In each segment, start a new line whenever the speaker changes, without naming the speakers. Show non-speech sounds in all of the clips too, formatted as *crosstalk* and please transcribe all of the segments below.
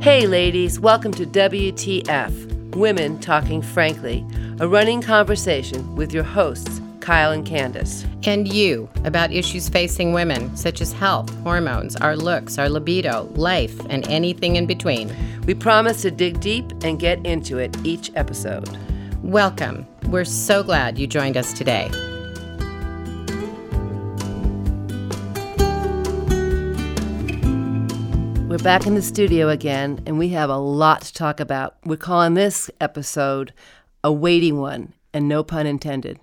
Hey, ladies, welcome to WTF Women Talking Frankly, a running conversation with your hosts, Kyle and Candace.
And you about issues facing women, such as health, hormones, our looks, our libido, life, and anything in between.
We promise to dig deep and get into it each episode.
Welcome. We're so glad you joined us today.
We're back in the studio again, and we have a lot to talk about. We're calling this episode a weighty one, and no pun intended.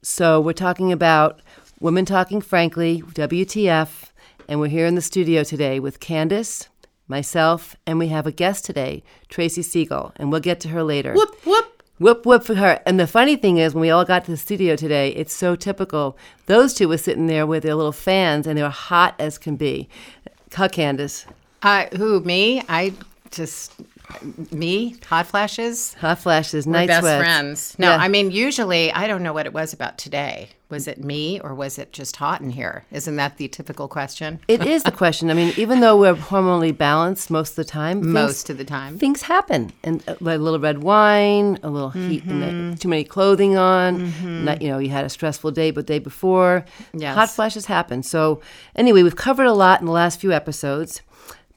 So, we're talking about Women Talking Frankly, WTF, and we're here in the studio today with Candace, myself, and we have a guest today, Tracy Siegel, and we'll get to her later.
Whoop, whoop.
Whoop whoop for her. And the funny thing is, when we all got to the studio today, it's so typical. Those two were sitting there with their little fans, and they were hot as can be. Huh, Candace?
Uh, who, me? I just, me? Hot flashes?
Hot flashes,
We're
night
best
sweats.
friends. No,
Yeah.
I mean, usually, I don't know what it was about today. Was it me or was it just hot in here? Isn't that the typical question?
It is the question. I mean, even though we're hormonally balanced most of the time, things-
Most of the time.
things happen, and uh, like a little red wine, a little heat,
Mm-hmm.
the, too many clothing on. Not, you know, you had a stressful day, but day before,
Yes.
hot flashes happen. So, anyway, we've covered a lot in the last few episodes,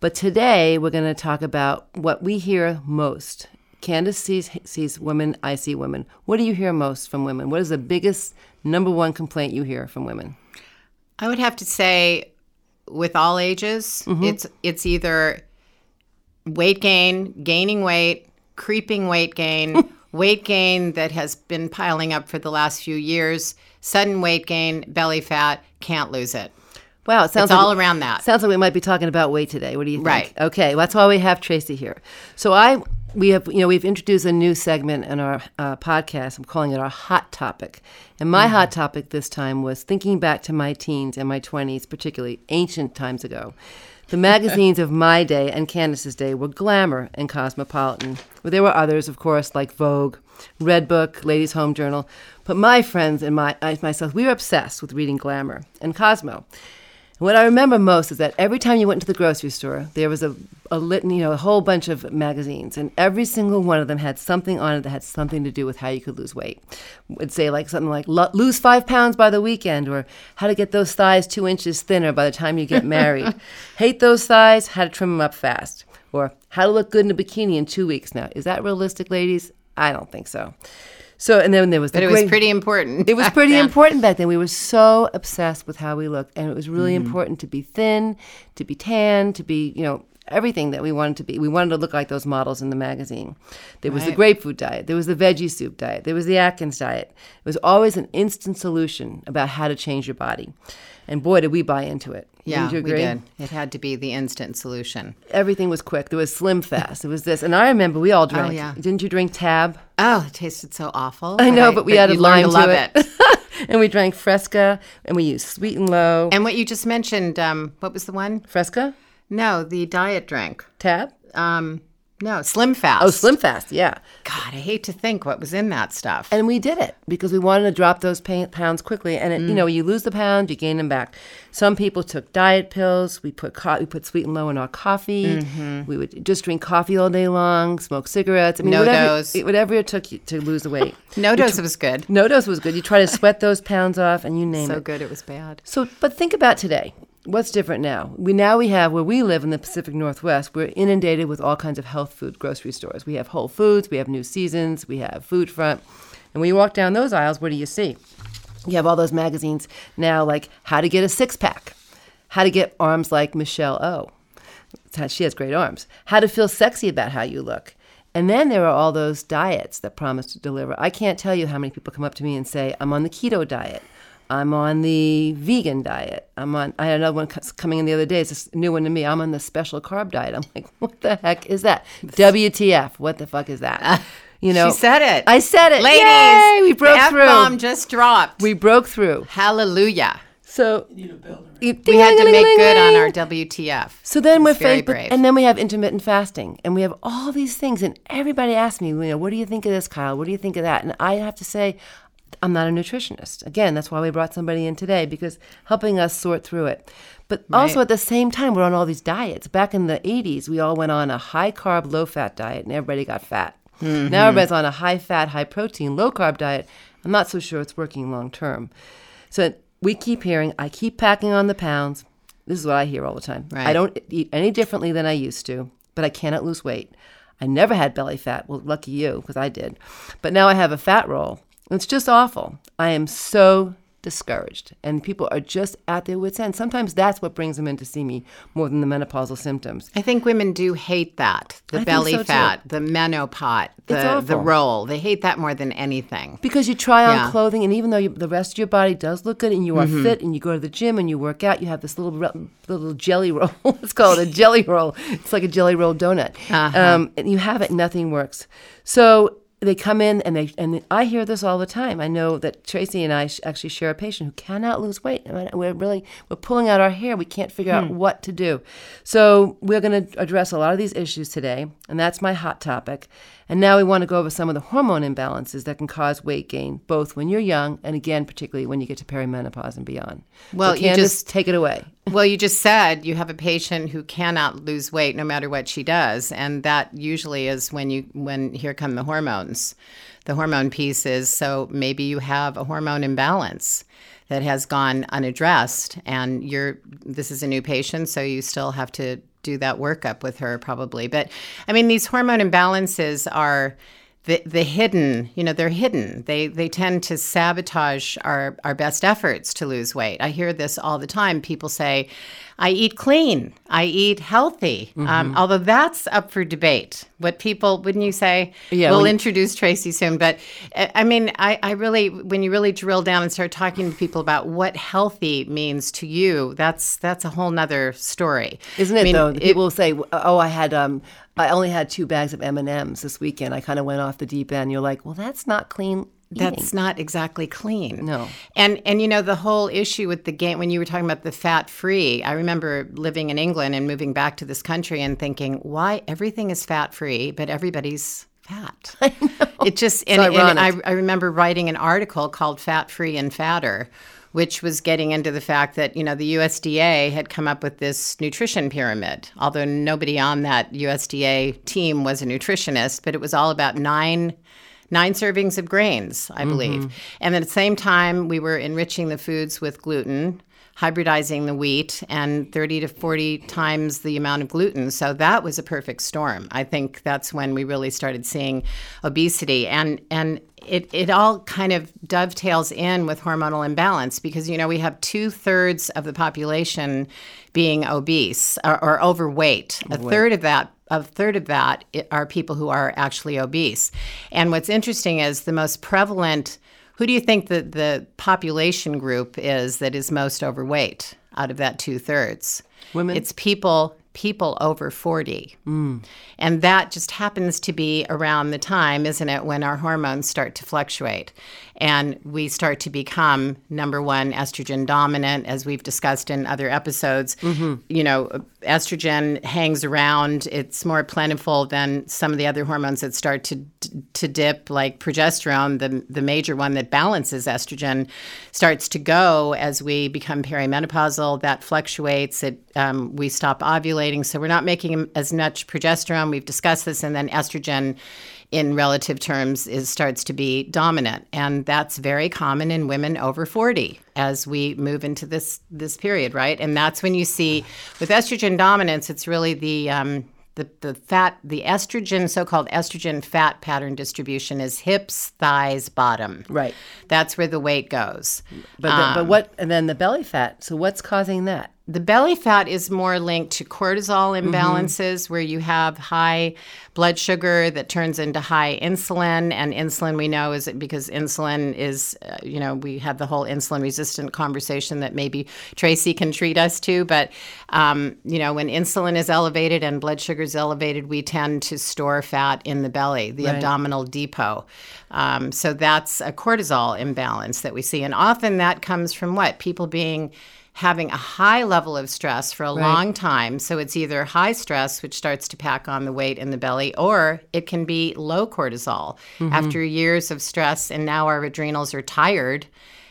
but today we're going to talk about what we hear most. Candace sees sees women. I see women. What do you hear most from women? What is the biggest number one complaint you hear from women?
I would have to say, with all ages,
Mm-hmm.
it's it's either weight gain, gaining weight, creeping weight gain, *laughs* weight gain that has been piling up for the last few years, sudden weight gain, belly fat, can't lose it.
Wow, it sounds
It's
like,
all around that.
Sounds like we might be talking about weight today. What do you think?
Right.
Okay, well, that's why we have Tracy here. So I we have you know we've introduced a new segment in our uh, podcast. I'm calling it our hot topic, and my hot topic this time was thinking back to my teens and my 20s, particularly ancient times ago. The magazines of my day and Candace's day were Glamour and Cosmopolitan. Well, there were others, of course, like Vogue, Redbook, Ladies' Home Journal. But my friends and my I, myself, we were obsessed with reading Glamour and Cosmo. What I remember most is that every time you went into the grocery store, there was a, a litany, you know, a whole bunch of magazines, and every single one of them had something on it that had something to do with how you could lose weight. It'd say like something like "lose five pounds by the weekend," or "how to get those thighs two inches thinner by the time you get married," *laughs* "hate those thighs, how to trim them up fast," or "how to look good in a bikini in two weeks." Now, is that realistic, ladies? I don't think so. So, and then there was the
But it was pretty important.
it was pretty *laughs*
then.
important back then. We were so obsessed with how we looked, and it was really
Mm-hmm.
important to be thin, to be tan, to be, you know, everything that we wanted to be. We wanted to look like those models in the magazine. There was the grapefruit diet, there was the veggie soup diet, there was the Atkins diet. It was always an instant solution about how to change your body. And boy, did we buy into it.
Yeah, we did. It had to be the instant solution.
Everything was quick. There was Slim Fast. It was this. And I remember we all drank.
Oh, yeah.
Didn't you drink Tab?
Oh, it tasted so awful.
I know, but we added
you
lime
to love
it. *laughs* and we drank Fresca, and we used Sweet and Low.
And what you just mentioned, um, what was the one?
Fresca?
No, the diet drink.
Tab?
Um, no, Slim Fast.
Oh, Slim Fast, yeah.
God, I hate to think what was in that stuff.
And we did it because we wanted to drop those pounds quickly. And it, you mm. know, you lose the pounds, you gain them back. Some people took diet pills. We put co- we put sweet and low in our coffee. Mm-hmm. We would just drink coffee all day long, smoke cigarettes. I mean,
No
whatever,
dose.
it- whatever it took you to lose the weight. *laughs*
NoDoz was good.
NoDoz was good. You try to sweat those pounds off, and you *laughs* name
So
it.
So good it was bad.
So, but think about today. What's different now? We now we have where we live in the Pacific Northwest. We're inundated with all kinds of health food grocery stores. We have Whole Foods, we have New Seasons, we have Food Front, and when you walk down those aisles, what do you see? You have all those magazines now, like how to get a six pack, how to get arms like Michelle O. She has great arms. How to feel sexy about how you look. And then there are all those diets that promise to deliver. I can't tell you how many people come up to me and say, I'm on the keto diet. I'm on the vegan diet. I'm on, I had another one coming in the other day. It's a new one to me. I'm on the special carb diet. I'm like, what the heck is that? *laughs* WTF. What the fuck is that? Uh, you know,
she said it.
I said it.
Ladies,
Yay, we broke
the
through.
F-bomb just dropped.
We broke through.
Hallelujah.
So
We had to make good on our WTF.
So then we're
It's very
faced,
brave.
and then we have intermittent fasting, and we have all these things, and everybody asks me, you know, what do you think of this, Kyle? What do you think of that? And I have to say, I'm not a nutritionist. Again, that's why we brought somebody in today because helping us sort through it. But also at the same time, we're on all these diets. Back in the 80s, we all went on a high carb, low fat diet and everybody got fat. Mm-hmm. Now everybody's on a high fat, high protein, low carb diet. I'm not so sure it's working long term. So we keep hearing, I keep packing on the pounds. This is what I hear all the time.
Right.
I don't eat any differently than I used to, but I cannot lose weight. I never had belly fat. Well, lucky you, because I did. But now I have a fat roll. It's just awful. I am so discouraged, and people are just at their wits' end. Sometimes that's what brings them in to see me more than the menopausal symptoms.
I think women do hate that the
I
belly
so, too.
fat, the menopot, the the roll. They hate that more than anything.
Because you try on
Yeah.
clothing, and even though you, the rest of your body does look good, and you are
Mm-hmm.
fit, and you go to the gym and you work out, you have this little little jelly roll. *laughs* Let's call it a jelly roll. It's like a jelly roll donut.
Uh-huh.
Um, and you have it, nothing works. So they come in, and they and I hear this all the time. I know that Tracy and I sh- actually share a patient who cannot lose weight. I mean, We're really we're pulling out our hair. We can't figure
Hmm.
out what to do. So we're going to address a lot of these issues today, and that's my hot topic. And now we want to go over some of the hormone imbalances that can cause weight gain, both when you're young and again, particularly when you get to perimenopause and beyond.
Well,
so
you just-
take it away.
Well, you just said you have a patient who cannot lose weight no matter what she does, and that usually is when you when here come the hormones. The hormone piece is so maybe you have a hormone imbalance that has gone unaddressed, and you're this is a new patient, so you still have to do that workup with her probably. But I mean, these hormone imbalances are the, the hidden, you know, they're hidden. They they tend to sabotage our, our best efforts to lose weight. I hear this all the time. People say, I eat clean, I eat healthy.
Mm-hmm.
Um, although that's up for debate. What people, wouldn't you say?
Yeah,
We'll
when-
introduce Tracy soon. But uh, I mean, I, I really, when you really drill down and start talking to people about what healthy means to you, that's that's a whole nother story.
Isn't it
I mean,
though? People will say, "Oh, I had um, I only had two bags of M and M's this weekend. I kind of went off the deep end." You're like, "Well, that's not clean." Eating.
That's not exactly clean.
No.
And and you know the whole issue with the game when you were talking about the fat free, I remember living in England and moving back to this country and thinking, why everything is fat free, but everybody's fat. *laughs* It just and, and I. I remember writing an article called Fat Free and Fatter. Which was getting into the fact that you know the USDA had come up with this nutrition pyramid. Although nobody on that USDA team was a nutritionist, but it was all about nine nine servings of grains, I believe. Mm-hmm. And at the same time, we were enriching the foods with gluten, hybridizing the wheat, and 30 to 40 times the amount of gluten. So that was a perfect storm. I think that's when we really started seeing obesity. And, and it, it all kind of dovetails in with hormonal imbalance because, you know, we have two thirds of the population being obese or, or overweight. A third of that a third of that are people who are actually obese. And what's interesting is the most prevalent. Who do you think the, the population group is that is most overweight out of that two thirds?
Women?
It's people people over 40. Mm. And that just happens to be around the time, isn't it, when our hormones start to fluctuate and we start to become number one estrogen dominant, as we've discussed in other episodes. You know, estrogen hangs around, it's more plentiful than some of the other hormones that start to to dip, like progesterone, the, the major one that balances estrogen, starts to go as we become perimenopausal. That fluctuates. It um, we stop ovulating, so we're not making as much progesterone. We've discussed this, and then estrogen, in relative terms, is starts to be dominant, and that's very common in women over forty as we move into this this period, right? And that's when you see with estrogen dominance, it's really the um, the, the fat, the estrogen, so called estrogen fat pattern distribution is hips, thighs, bottom.
Right.
That's where the weight goes.
But the, but what? And then the belly fat. So what's causing that?
The belly fat is more linked to cortisol imbalances where you have high blood sugar that turns into high insulin. And insulin, we know, is because insulin is, uh, you know, we have the whole insulin resistant conversation that maybe Tracy can treat us to. But, um, you know, when insulin is elevated and blood sugar is elevated, we tend to store fat in the belly, the abdominal depot. Um, so that's a cortisol imbalance that we see. And often that comes from what? People being having a high level of stress for a long time. So it's either high stress, which starts to pack on the weight in the belly, or it can be low cortisol mm-hmm. after years of stress. And now our adrenals are tired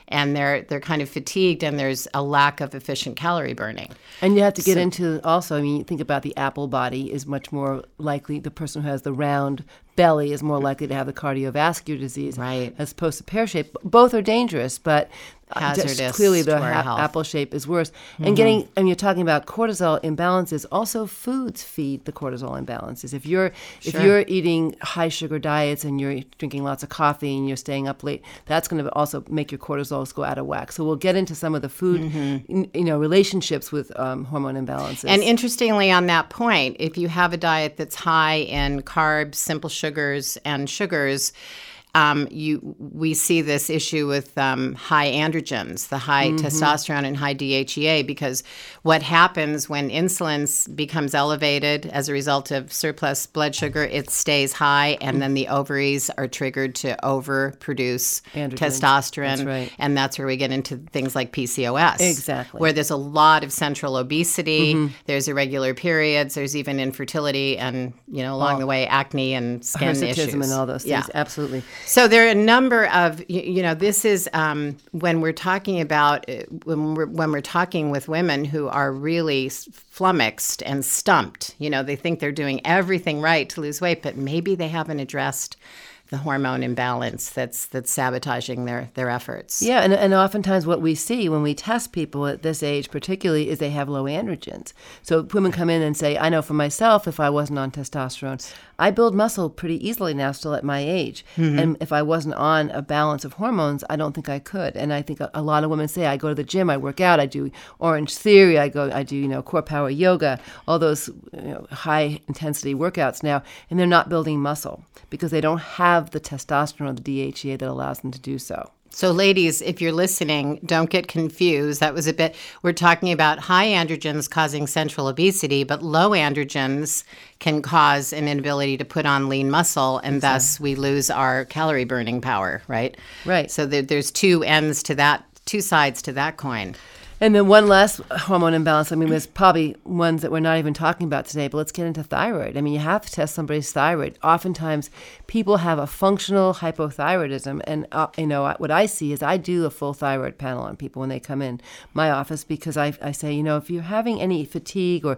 and they're they're kind of fatigued and there's a lack of efficient calorie burning.
And you have to get into also, I mean, you think about the apple body is much more likely, the person who has the round belly is more likely to have the cardiovascular disease
Right.
as opposed to pear shape. Both are dangerous, but
Hazardous
clearly the ha-
Mm-hmm.
apple shape is worse. And getting, and you're talking about cortisol imbalances, also foods feed the cortisol imbalances. If you're, if you're eating high sugar diets and you're drinking lots of coffee and you're staying up late, that's going to also make your cortisols go out of whack. So we'll get into some of the food, n- you know, relationships with um, hormone imbalances.
Mm-hmm. And interestingly, on that point, if you have a diet that's high in carbs, simple sugars, and sugars, um, you we see this issue with um, high androgens, the high testosterone and high DHEA, because what happens when insulin becomes elevated as a result of surplus blood sugar, it stays high, and then the ovaries are triggered to overproduce
Androgens.
testosterone,
That's right.
and that's where we get into things like PCOS,
Exactly.
where there's a lot of central obesity.
Mm-hmm.
There's irregular periods. There's even infertility, and you know along the way acne and skin
hirsutism
issues
and all those things.
Yeah.
Absolutely.
So there are a number of you, know this is um, when we're talking about uh, when we're when we're talking with women who are really flummoxed and stumped. You know they think they're doing everything right to lose weight, but maybe they haven't addressed the hormone imbalance that's that's sabotaging their their efforts.
Yeah, and, and oftentimes what we see when we test people at this age, particularly, is they have low androgens. So women come in and say, I know for myself, if I wasn't on testosterone, I build muscle pretty easily now, still at my age. Mm-hmm. And if I wasn't on a balance of hormones, I don't think I could. And I think a, a lot of women say, I go to the gym, I work out, I do Orange Theory, I go, I do, you know, core power yoga, all those you know, high intensity workouts now, and they're not building muscle because they don't have the testosterone or the DHEA that allows them to do so.
So, ladies, if you're listening, don't get confused. That was a bit, we're talking about high androgens causing central obesity, but low androgens can cause an inability to put on lean muscle, and thus we lose our calorie burning power, right?
Right.
So, there, there's two ends to that, two sides to that coin.
And then one last hormone imbalance. I mean, there's probably ones that we're not even talking about today, but let's get into thyroid. I mean, you have to test somebody's thyroid. Oftentimes, people have a functional hypothyroidism. And, uh, you know, what I see is I do a full thyroid panel on people when they come in my office because I, I say, you know, if you're having any fatigue or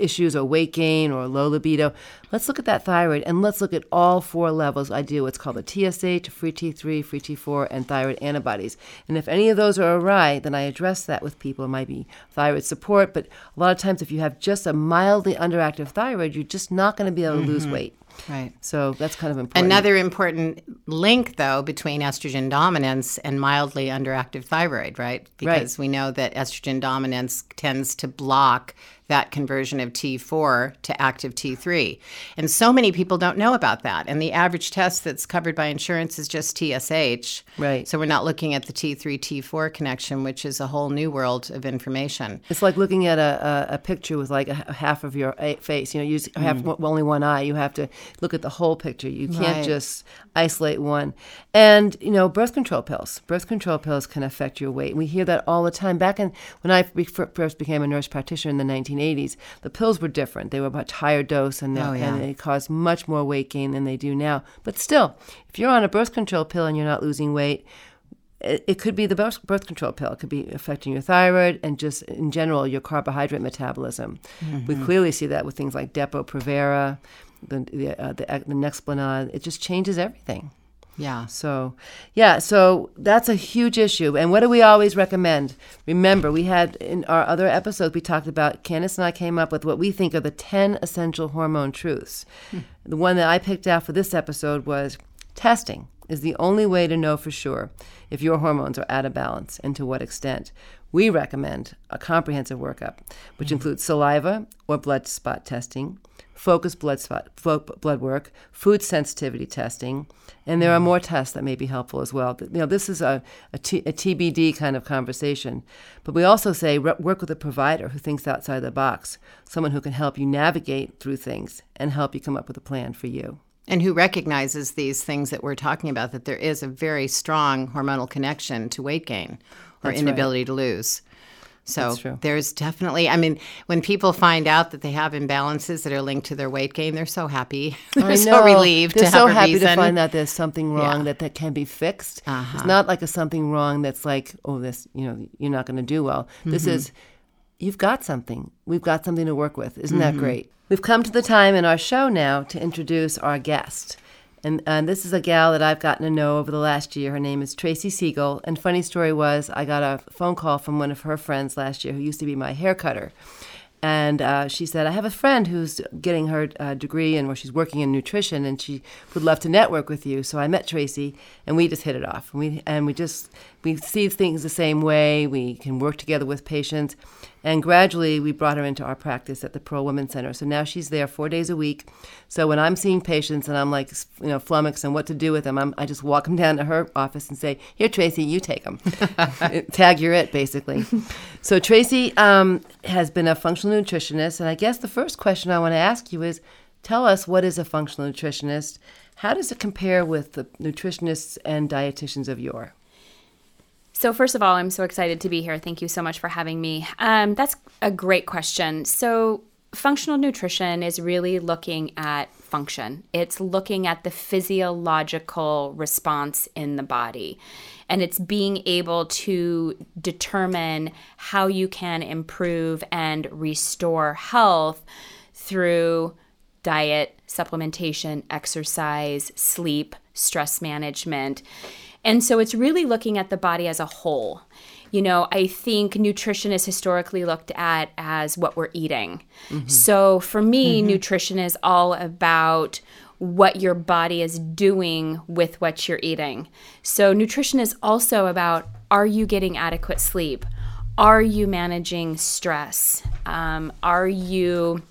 issues or weight gain or low libido, let's look at that thyroid and let's look at all four levels. I do what's called the TSH, free T3, free T4, and thyroid antibodies. And if any of those are awry, then I address that with people. It might be thyroid support, but a lot of times if you have just a mildly underactive thyroid, you're just not going to be able to lose mm-hmm. weight.
Right.
So that's kind of important.
Another important link, though, between estrogen dominance and mildly underactive thyroid, right? Because we know that estrogen dominance tends to block that conversion of T4 to active T3. And so many people don't know about that. And the average test that's covered by insurance is just TSH.
Right.
So we're not looking at the T3 T4 connection, which is a whole new world of information.
It's like looking at a, a, a picture with like a, a half of your eh, face. You know, you mm. have w- only one eye. You have to look at the whole picture. You can't
Right.
just isolate one. And you know, birth control pills. Birth control pills can affect your weight. We hear that all the time. Back in when I first became a nurse practitioner in the 1980s, the pills were different. They were much higher dose, and, they-
Oh, yeah.
and they caused much more weight gain than they do now. But still, if you're on a birth control pill and you're not losing weight, it, could be the birth, control pill. It could be affecting your thyroid and just in general your carbohydrate metabolism. We clearly see that with things like Depo-Provera, the the, uh, the, the Nexplanon. It just changes everything.
Yeah.
So, yeah, so that's a huge issue. And what do we always recommend? Remember, we had in our other episodes, we talked about, Candace and I came up with what we think are the 10 essential hormone truths. Hmm. The one that I picked out for this episode was testing is the only way to know for sure if your hormones are out of balance and to what extent. We recommend a comprehensive workup, which hmm. includes saliva or blood spot testing, focused blood spot fo- blood work, food sensitivity testing, and there are more tests that may be helpful as well. You know, this is a, a, T, a TBD kind of conversation, but we also say re- work with a provider who thinks outside the box, someone who can help you navigate through things and help you come up with a plan for you.
and who recognizes these things that we're talking about that there is a very strong hormonal connection to weight gain or
That's right.
inability to lose So there's definitely, I mean, when people find out that they have imbalances that are linked to their weight gain, they're so happy. *laughs* they're so relieved
They're
to
so
have a
happy
reason.
to find out there's something wrong
Yeah. Uh-huh.
that that can be fixed. It's not like a something wrong that's like, oh, this, you know, you're not going to do well. This
Mm-hmm.
is, you've got something. We've got something to work with. Isn't
Mm-hmm.
that great? We've come to the time in our show now to introduce our guest. And, and this is a gal that I've gotten to know over the last year. Her name is Tracy Siegel. And funny story was, I got a phone call from one of her friends last year who used to be my hair cutter. And uh, she said, I have a friend who's getting her uh, degree and where she's working in nutrition, and she would love to network with you. So I met Tracy, and we just hit it off. And we and we just we see things the same way. We can work together with patients, and gradually we brought her into our practice at the Pearl Women's Center. So now she's there four days a week. So when I'm seeing patients and I'm like, you know, flummoxed and what to do with them, I'm, I just walk them down to her office and say, "Here, Tracy, you take them. *laughs* Tag you're it, basically." so Tracy um, has been a functional nutritionist, and I guess the first question I want to ask you is, tell us what is a functional nutritionist? How does it compare with the nutritionists and dietitians of yore?
So, first of all, I'm so excited to be here. Thank you so much for having me. Um, that's a great question. So, functional nutrition is really looking at function, it's looking at the physiological response in the body. And it's being able to determine how you can improve and restore health through diet, supplementation, exercise, sleep, stress management. And so it's really looking at the body as a whole. You know, I think nutrition is historically looked at as what we're eating. So for me, nutrition is all about what your body is doing with what you're eating. So nutrition is also about are you getting adequate sleep? Are you managing stress? Um, are you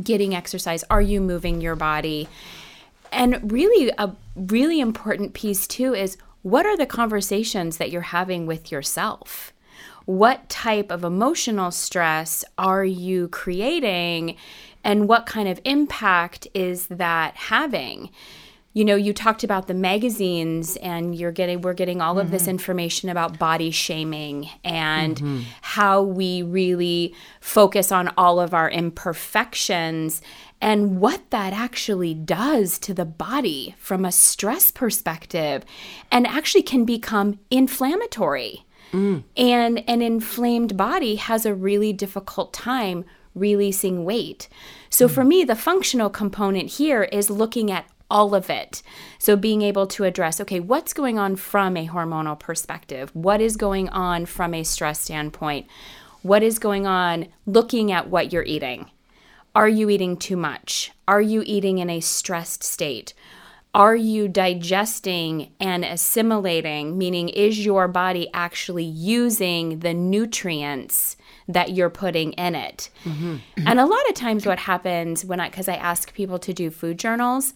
getting exercise? Are you moving your body? And really, a really important piece too is what are the conversations that you're having with yourself? What type of emotional stress are you creating? And what kind of impact is that having? You know you talked about the magazines and you're getting we're getting all of this mm-hmm. information about body shaming and mm-hmm. how we really focus on all of our imperfections and what that actually does to the body from a stress perspective and actually can become inflammatory. Mm. And an inflamed body has a really difficult time releasing weight. So mm. for me, the functional component here is looking at all of it. So being able to address, okay, what's going on from a hormonal perspective? What is going on from a stress standpoint? What is going on looking at what you're eating? Are you eating too much? Are you eating in a stressed state? Are you digesting and assimilating? Meaning, is your body actually using the nutrients that you're putting in it? Mm-hmm. And a lot of times, what happens when I, because I ask people to do food journals,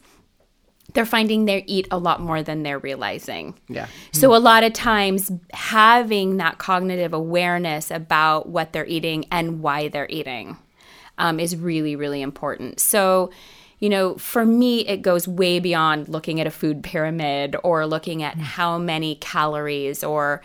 they're finding they eat a lot more than they're realizing.
Yeah.
So, a lot of times, having that cognitive awareness about what they're eating and why they're eating um, is really, really important. So, you know, for me, it goes way beyond looking at a food pyramid or looking at how many calories or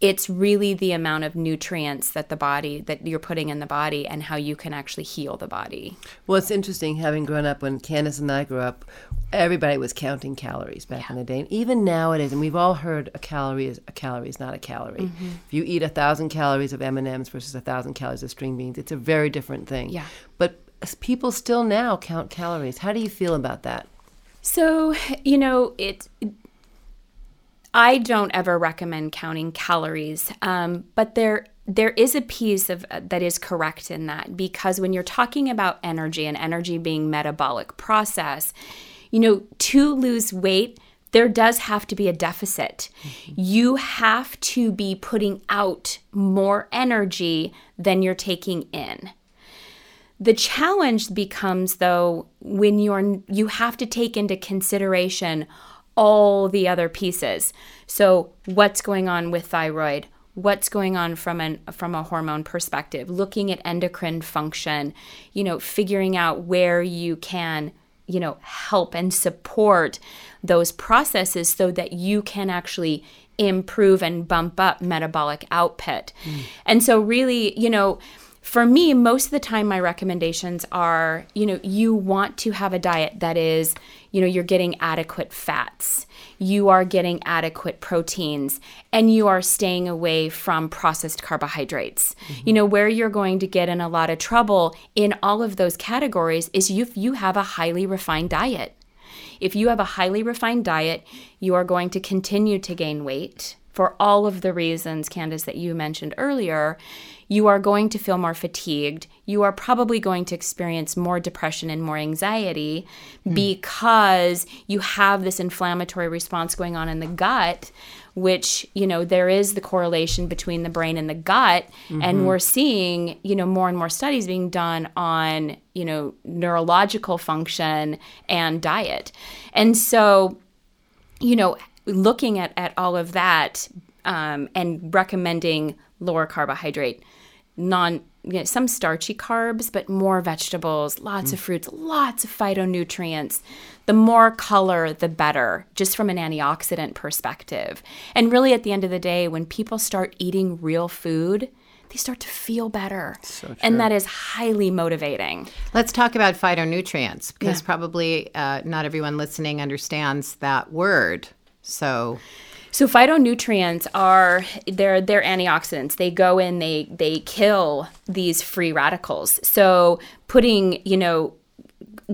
it's really the amount of nutrients that the body that you're putting in the body and how you can actually heal the body.
Well, it's interesting having grown up when Candace and I grew up, everybody was counting calories back in the day. And even nowadays, and we've all heard a calorie is a calorie is not a calorie.
Mm-hmm.
If you eat a thousand calories of M&Ms versus a thousand calories of string beans, it's a very different thing.
Yeah.
But people still now count calories. How do you feel about that?
So, you know, it. I don't ever recommend counting calories, um, but there there is a piece of uh, that is correct in that because when you're talking about energy and energy being metabolic process, you know, to lose weight, there does have to be a deficit. You have to be putting out more energy than you're taking in. The challenge becomes though when you're you have to take into consideration all the other pieces. So what's going on with thyroid? What's going on from an from a hormone perspective? Looking at endocrine function, you know, figuring out where you can, you know, help and support those processes so that you can actually improve and bump up metabolic output. Mm. And so, really, you know, for me, most of the time, my recommendations are you know, you want to have a diet that is, you know, you're getting adequate fats, you are getting adequate proteins, and you are staying away from processed carbohydrates. Mm-hmm. You know, where you're going to get in a lot of trouble in all of those categories is if you have a highly refined diet. If you have a highly refined diet, you are going to continue to gain weight for all of the reasons, Candace, that you mentioned earlier. You are going to feel more fatigued. You are probably going to experience more depression and more anxiety because you have this inflammatory response going on in the gut, which, you know, there is the correlation between the brain and the gut. And we're seeing, you know, more and more studies being done on, you know, neurological function and diet. And so, you know, looking at, at all of that um, and recommending lower carbohydrate, non you know, some starchy carbs, but more vegetables, lots of fruits, lots of phytonutrients. The more color, the better, just from an antioxidant perspective. And really, at the end of the day, when people start eating real food, they start to feel better. and that is highly motivating.
Let's talk about phytonutrients because probably uh, not everyone listening understands that word. So,
So phytonutrients are they're they're antioxidants. They go in, they they kill these free radicals. So putting, you know,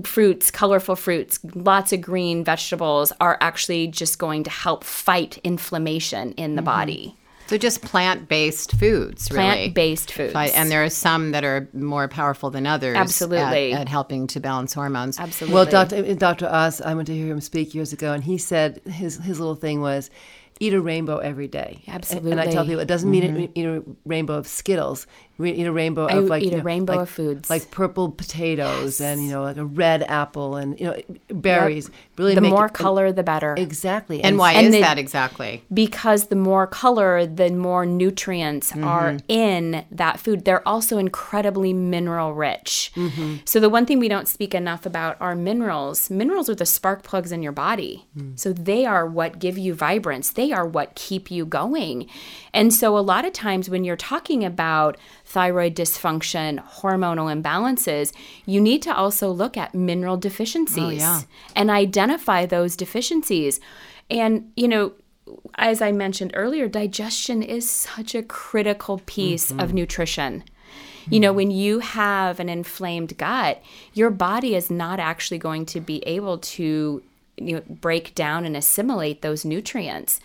fruits, colorful fruits, lots of green vegetables are actually just going to help fight inflammation in the mm-hmm. body.
so just plant-based foods, really.
Plant-based foods.
Fi- And there are some that are more powerful than others. at-
Absolutely.
At, helping to balance hormones.
Absolutely.
Well, Dr. Uh, Dr. Oz, I went to hear him speak years ago, and he said his his little thing was eat a rainbow every day. And- And I tell people it doesn't mean mm-hmm. eat a rainbow of Skittles. Re- Eat a rainbow
I
of like
eat
you
a
know,
rainbow
like-
of foods.
like purple potatoes and you know like a red apple and you know berries. Really,
the more
it-
color the better.
exactly.
and why
And
is
the-
that exactly?
because the more color, the more nutrients mm-hmm. are in that food. They're also incredibly mineral rich. Mm-hmm. So, the one thing we don't speak enough about are minerals. Minerals are the spark plugs in your body. Mm. So, they are what give you vibrance, they are what keep you going. And so, a lot of times when you're talking about thyroid dysfunction, hormonal imbalances, you need to also look at mineral deficiencies oh,
yeah.
and identify those deficiencies. And, you know, as I mentioned earlier, digestion is such a critical piece of mm-hmm. nutrition. You know, when you have an inflamed gut, your body is not actually going to be able to you know, break down and assimilate those nutrients.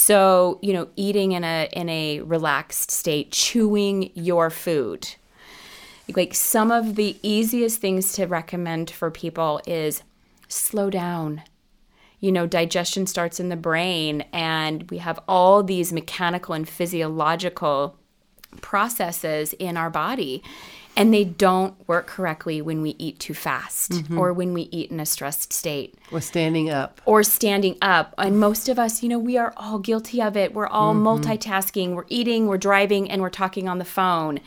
So, you know, eating in a in a relaxed state, chewing your food. Like some of the easiest things to recommend for people is slow down you know, digestion starts in the brain, and we have all these mechanical and physiological processes in our body, and they don't work correctly when we eat too fast mm-hmm. or when we eat in a stressed state
or standing up.
or standing up. And most of us, you know, we are all guilty of it. We're all mm-hmm. multitasking. We're eating, we're driving, and we're talking on the phone.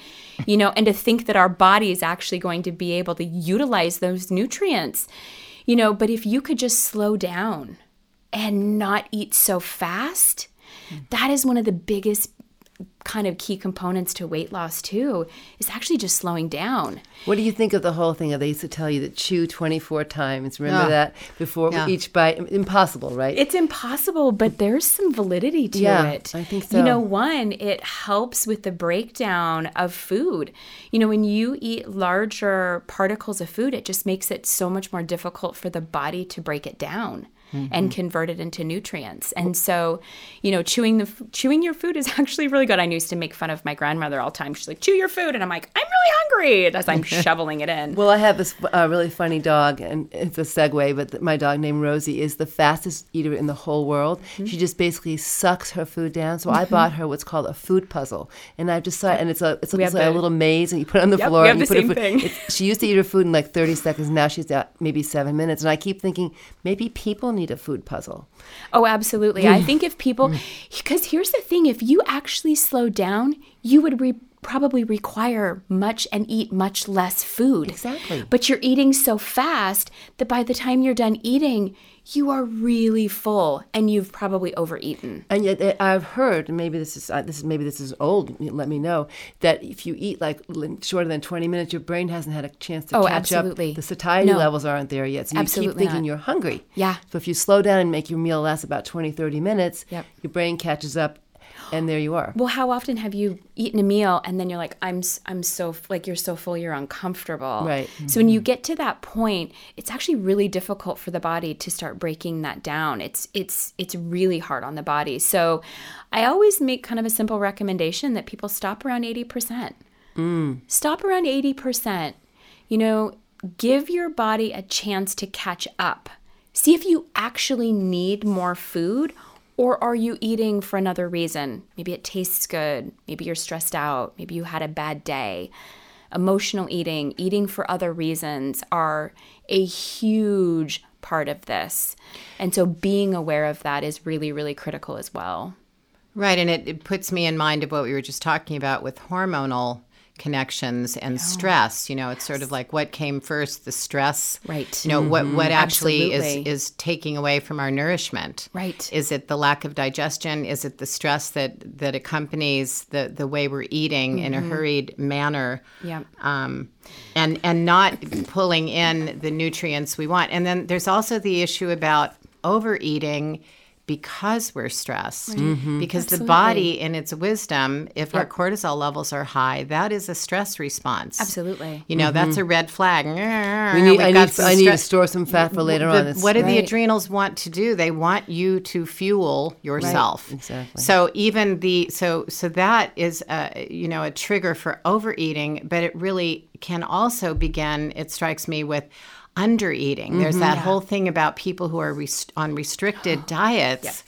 You know, and to think that our body is actually going to be able to utilize those nutrients. You know, but if you could just slow down and not eat so fast, mm. that is one of the biggest kind of key components to weight loss too is actually just slowing down
What do you think of the whole thing? They used to tell you that chew 24 times. Remember
Oh.
that before
Yeah.
each bite? Impossible, right?
It's impossible, but there's some validity to
Yeah,
it.
I think so.
You know, one, it helps with the breakdown of food. You know, when you eat larger particles of food, it just makes it so much more difficult for the body to break it down.
Mm-hmm.
And convert it into nutrients, and so, you know, chewing the chewing your food is *laughs* actually really good. I used to make fun of my grandmother all the time. She's like, "Chew your food," and I'm like, "I'm really hungry," as I'm *laughs* shoveling it in.
Well, I have this uh, really funny dog, and it's a segue, but th- my dog named Rosie is the fastest eater in the whole world.
Mm-hmm.
She just basically sucks her food down. So I bought her what's called a food puzzle, and I've decided, and it's a it's like
have
a little maze, and you put it on the
Yep,
floor.
we have
and you
the
put
same thing.
it's- she used to eat her food in like thirty seconds. Now she's at maybe seven minutes, and I keep thinking maybe people need a food puzzle.
Oh, absolutely. I think if people, *laughs* because here's the thing if you actually slow down, you would re- probably require much and eat much less food.
Exactly.
But you're eating so fast that by the time you're done eating, you are really full and you've probably overeaten.
And yet, uh, I've heard, maybe this is uh, this is maybe this is old. Let me know that if you eat like shorter than twenty minutes, your brain hasn't had a chance to
Oh,
catch
absolutely.
up. The satiety
No.
levels aren't there yet, so you
Absolutely
keep thinking
not.
you're hungry.
Yeah.
So if you slow down and make your meal last about 20, 30 minutes,
Yep.
your brain catches up, and there you are.
Well, how often have you eaten a meal and then you're like, I'm, I'm so like you're so full, you're uncomfortable.
Right.
So when you get to that point, it's actually really difficult for the body to start breaking that down. It's, it's, it's really hard on the body. So I always make kind of a simple recommendation that people stop around eighty percent. Mm. Stop around eighty percent. You know, give your body a chance to catch up. See if you actually need more food or are you eating for another reason? Maybe it tastes good. Maybe you're stressed out. Maybe you had a bad day. Emotional eating, eating for other reasons are a huge part of this. And so being aware of that is really, really critical as well.
Right, and it, it puts me in mind of what we were just talking about with hormonal connections and stress. You know, it's sort of like what came first, the stress.
Right.
You know, what what actually
Absolutely.
is is taking away from our nourishment.
Right.
Is it the lack of digestion? Is it the stress that that accompanies the the way we're eating in a hurried manner?
Yeah.
um, and and not pulling in the nutrients we want. And then there's also the issue about overeating because we're stressed. Mm-hmm. Because the body, in its wisdom, if our cortisol levels are high, that is a stress response.
Absolutely.
You know, that's a mm-hmm. red flag.
We need, I need, I need to store some fat for later on. It's-
what do the adrenals want to do? They want you to fuel yourself.
exactly.
So even the so so that is a you know a trigger for overeating, but it really can also begin. It strikes me with undereating. There's mm-hmm. that whole thing about people who are rest- on restricted *gasps* diets.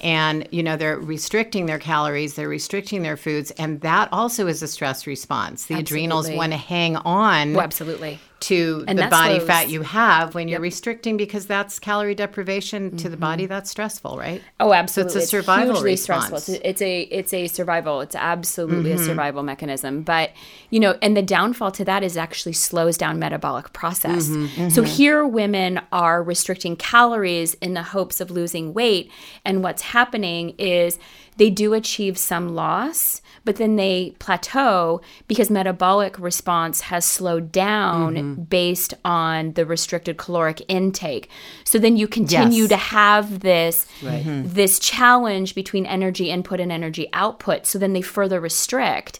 And you know they're restricting their calories, they're restricting their foods, and that also is a stress response. The adrenals want to hang on
Oh, absolutely.
To
And
the body fat you have when you're restricting because that's calorie deprivation to the body that's stressful right
Oh, absolutely.
so it's a survival
hugely
response
stressful. It's a, it's a it's a survival. It's absolutely
Mm-hmm.
a survival mechanism. But you know, and the downfall to that is actually slows down metabolic process.
Mm-hmm.
So here, women are restricting calories in the hopes of losing weight, and what's happening is they do achieve some loss, but then they plateau because metabolic response has slowed down
Mm-hmm.
based on the restricted caloric intake. So then you continue
Yes.
to have this
Right.
this challenge between energy input and energy output. So then they further restrict.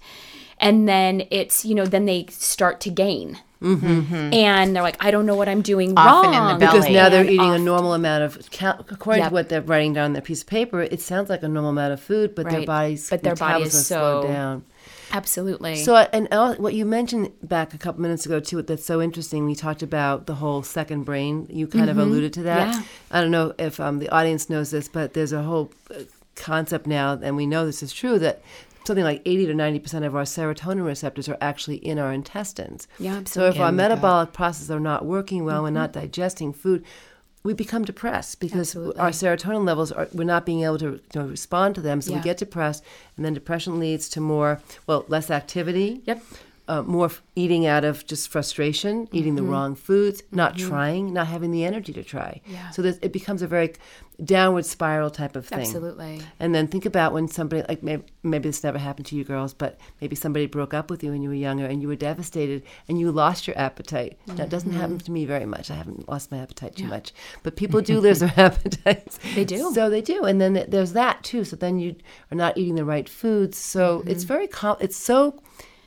And then it's, you know, then they start to gain. And they're like, I don't know what I'm doing
Mm-hmm. Often in the
wrong.
belly.
because now they're
And
eating a
off-
normal amount of, cal- according
Yep.
to what they're writing down on their piece of paper, it sounds like a normal amount of food, but their
Right.
body's
But their body is
metabolism slowed
so-
down.
Absolutely.
So, and what you mentioned back a couple minutes ago too, that's so interesting. We talked about the whole second brain. You kind of alluded to that.
Yeah.
I don't know if um, the audience knows this, but there's a whole uh, concept now, and we know this is true that something like 80 to 90 percent of our serotonin receptors are actually in our intestines.
Yeah,
So if our
In the gut.
metabolic processes are not working well, we're not mm-hmm. digesting food. We become depressed because
Absolutely.
our serotonin levels are we're not being able to, to respond to them. So we get depressed, and then depression leads to more well less activity
Yep.
Uh, more f- eating out of just frustration, eating the mm-hmm. wrong foods, not mm-hmm. trying, not having the energy to try.
Yeah.
So this, it becomes a very downward spiral type of thing.
Absolutely.
And then think about when somebody like maybe, maybe this never happened to you girls, but maybe somebody broke up with you when you were younger and you were devastated and you lost your appetite. Now it doesn't happen mm-hmm. to me very much. I haven't lost my appetite too much, but people do lose their *laughs* appetites.
They do.
So they do, and then th- there's that too. So then you are not eating the right foods. So it's very com- it's so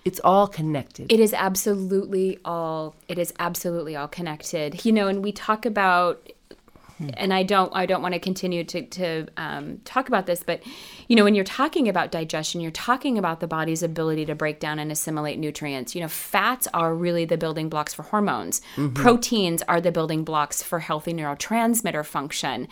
it's all connected.
It is absolutely all it is absolutely all connected. You know, and we talk about and I don't I don't want to continue to to um, talk about this, but you know, when you're talking about digestion, you're talking about the body's ability to break down and assimilate nutrients. You know, fats are really the building blocks for hormones. Proteins are the building blocks for healthy neurotransmitter function.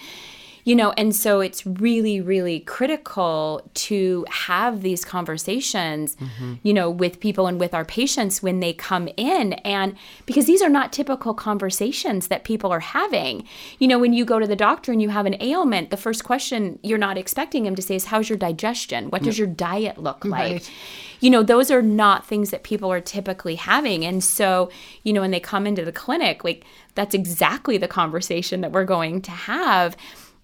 You know and so it's really really critical to have these conversations mm-hmm. you know with people and with our patients when they come in. And because these are not typical conversations that people are having. You know when you go to the doctor and you have an ailment the first question you're not expecting him to say is how's your digestion? What does your diet look like? Right. you know those are not things that people are typically having. And so you know when they come into the clinic like that's exactly the conversation that we're going to have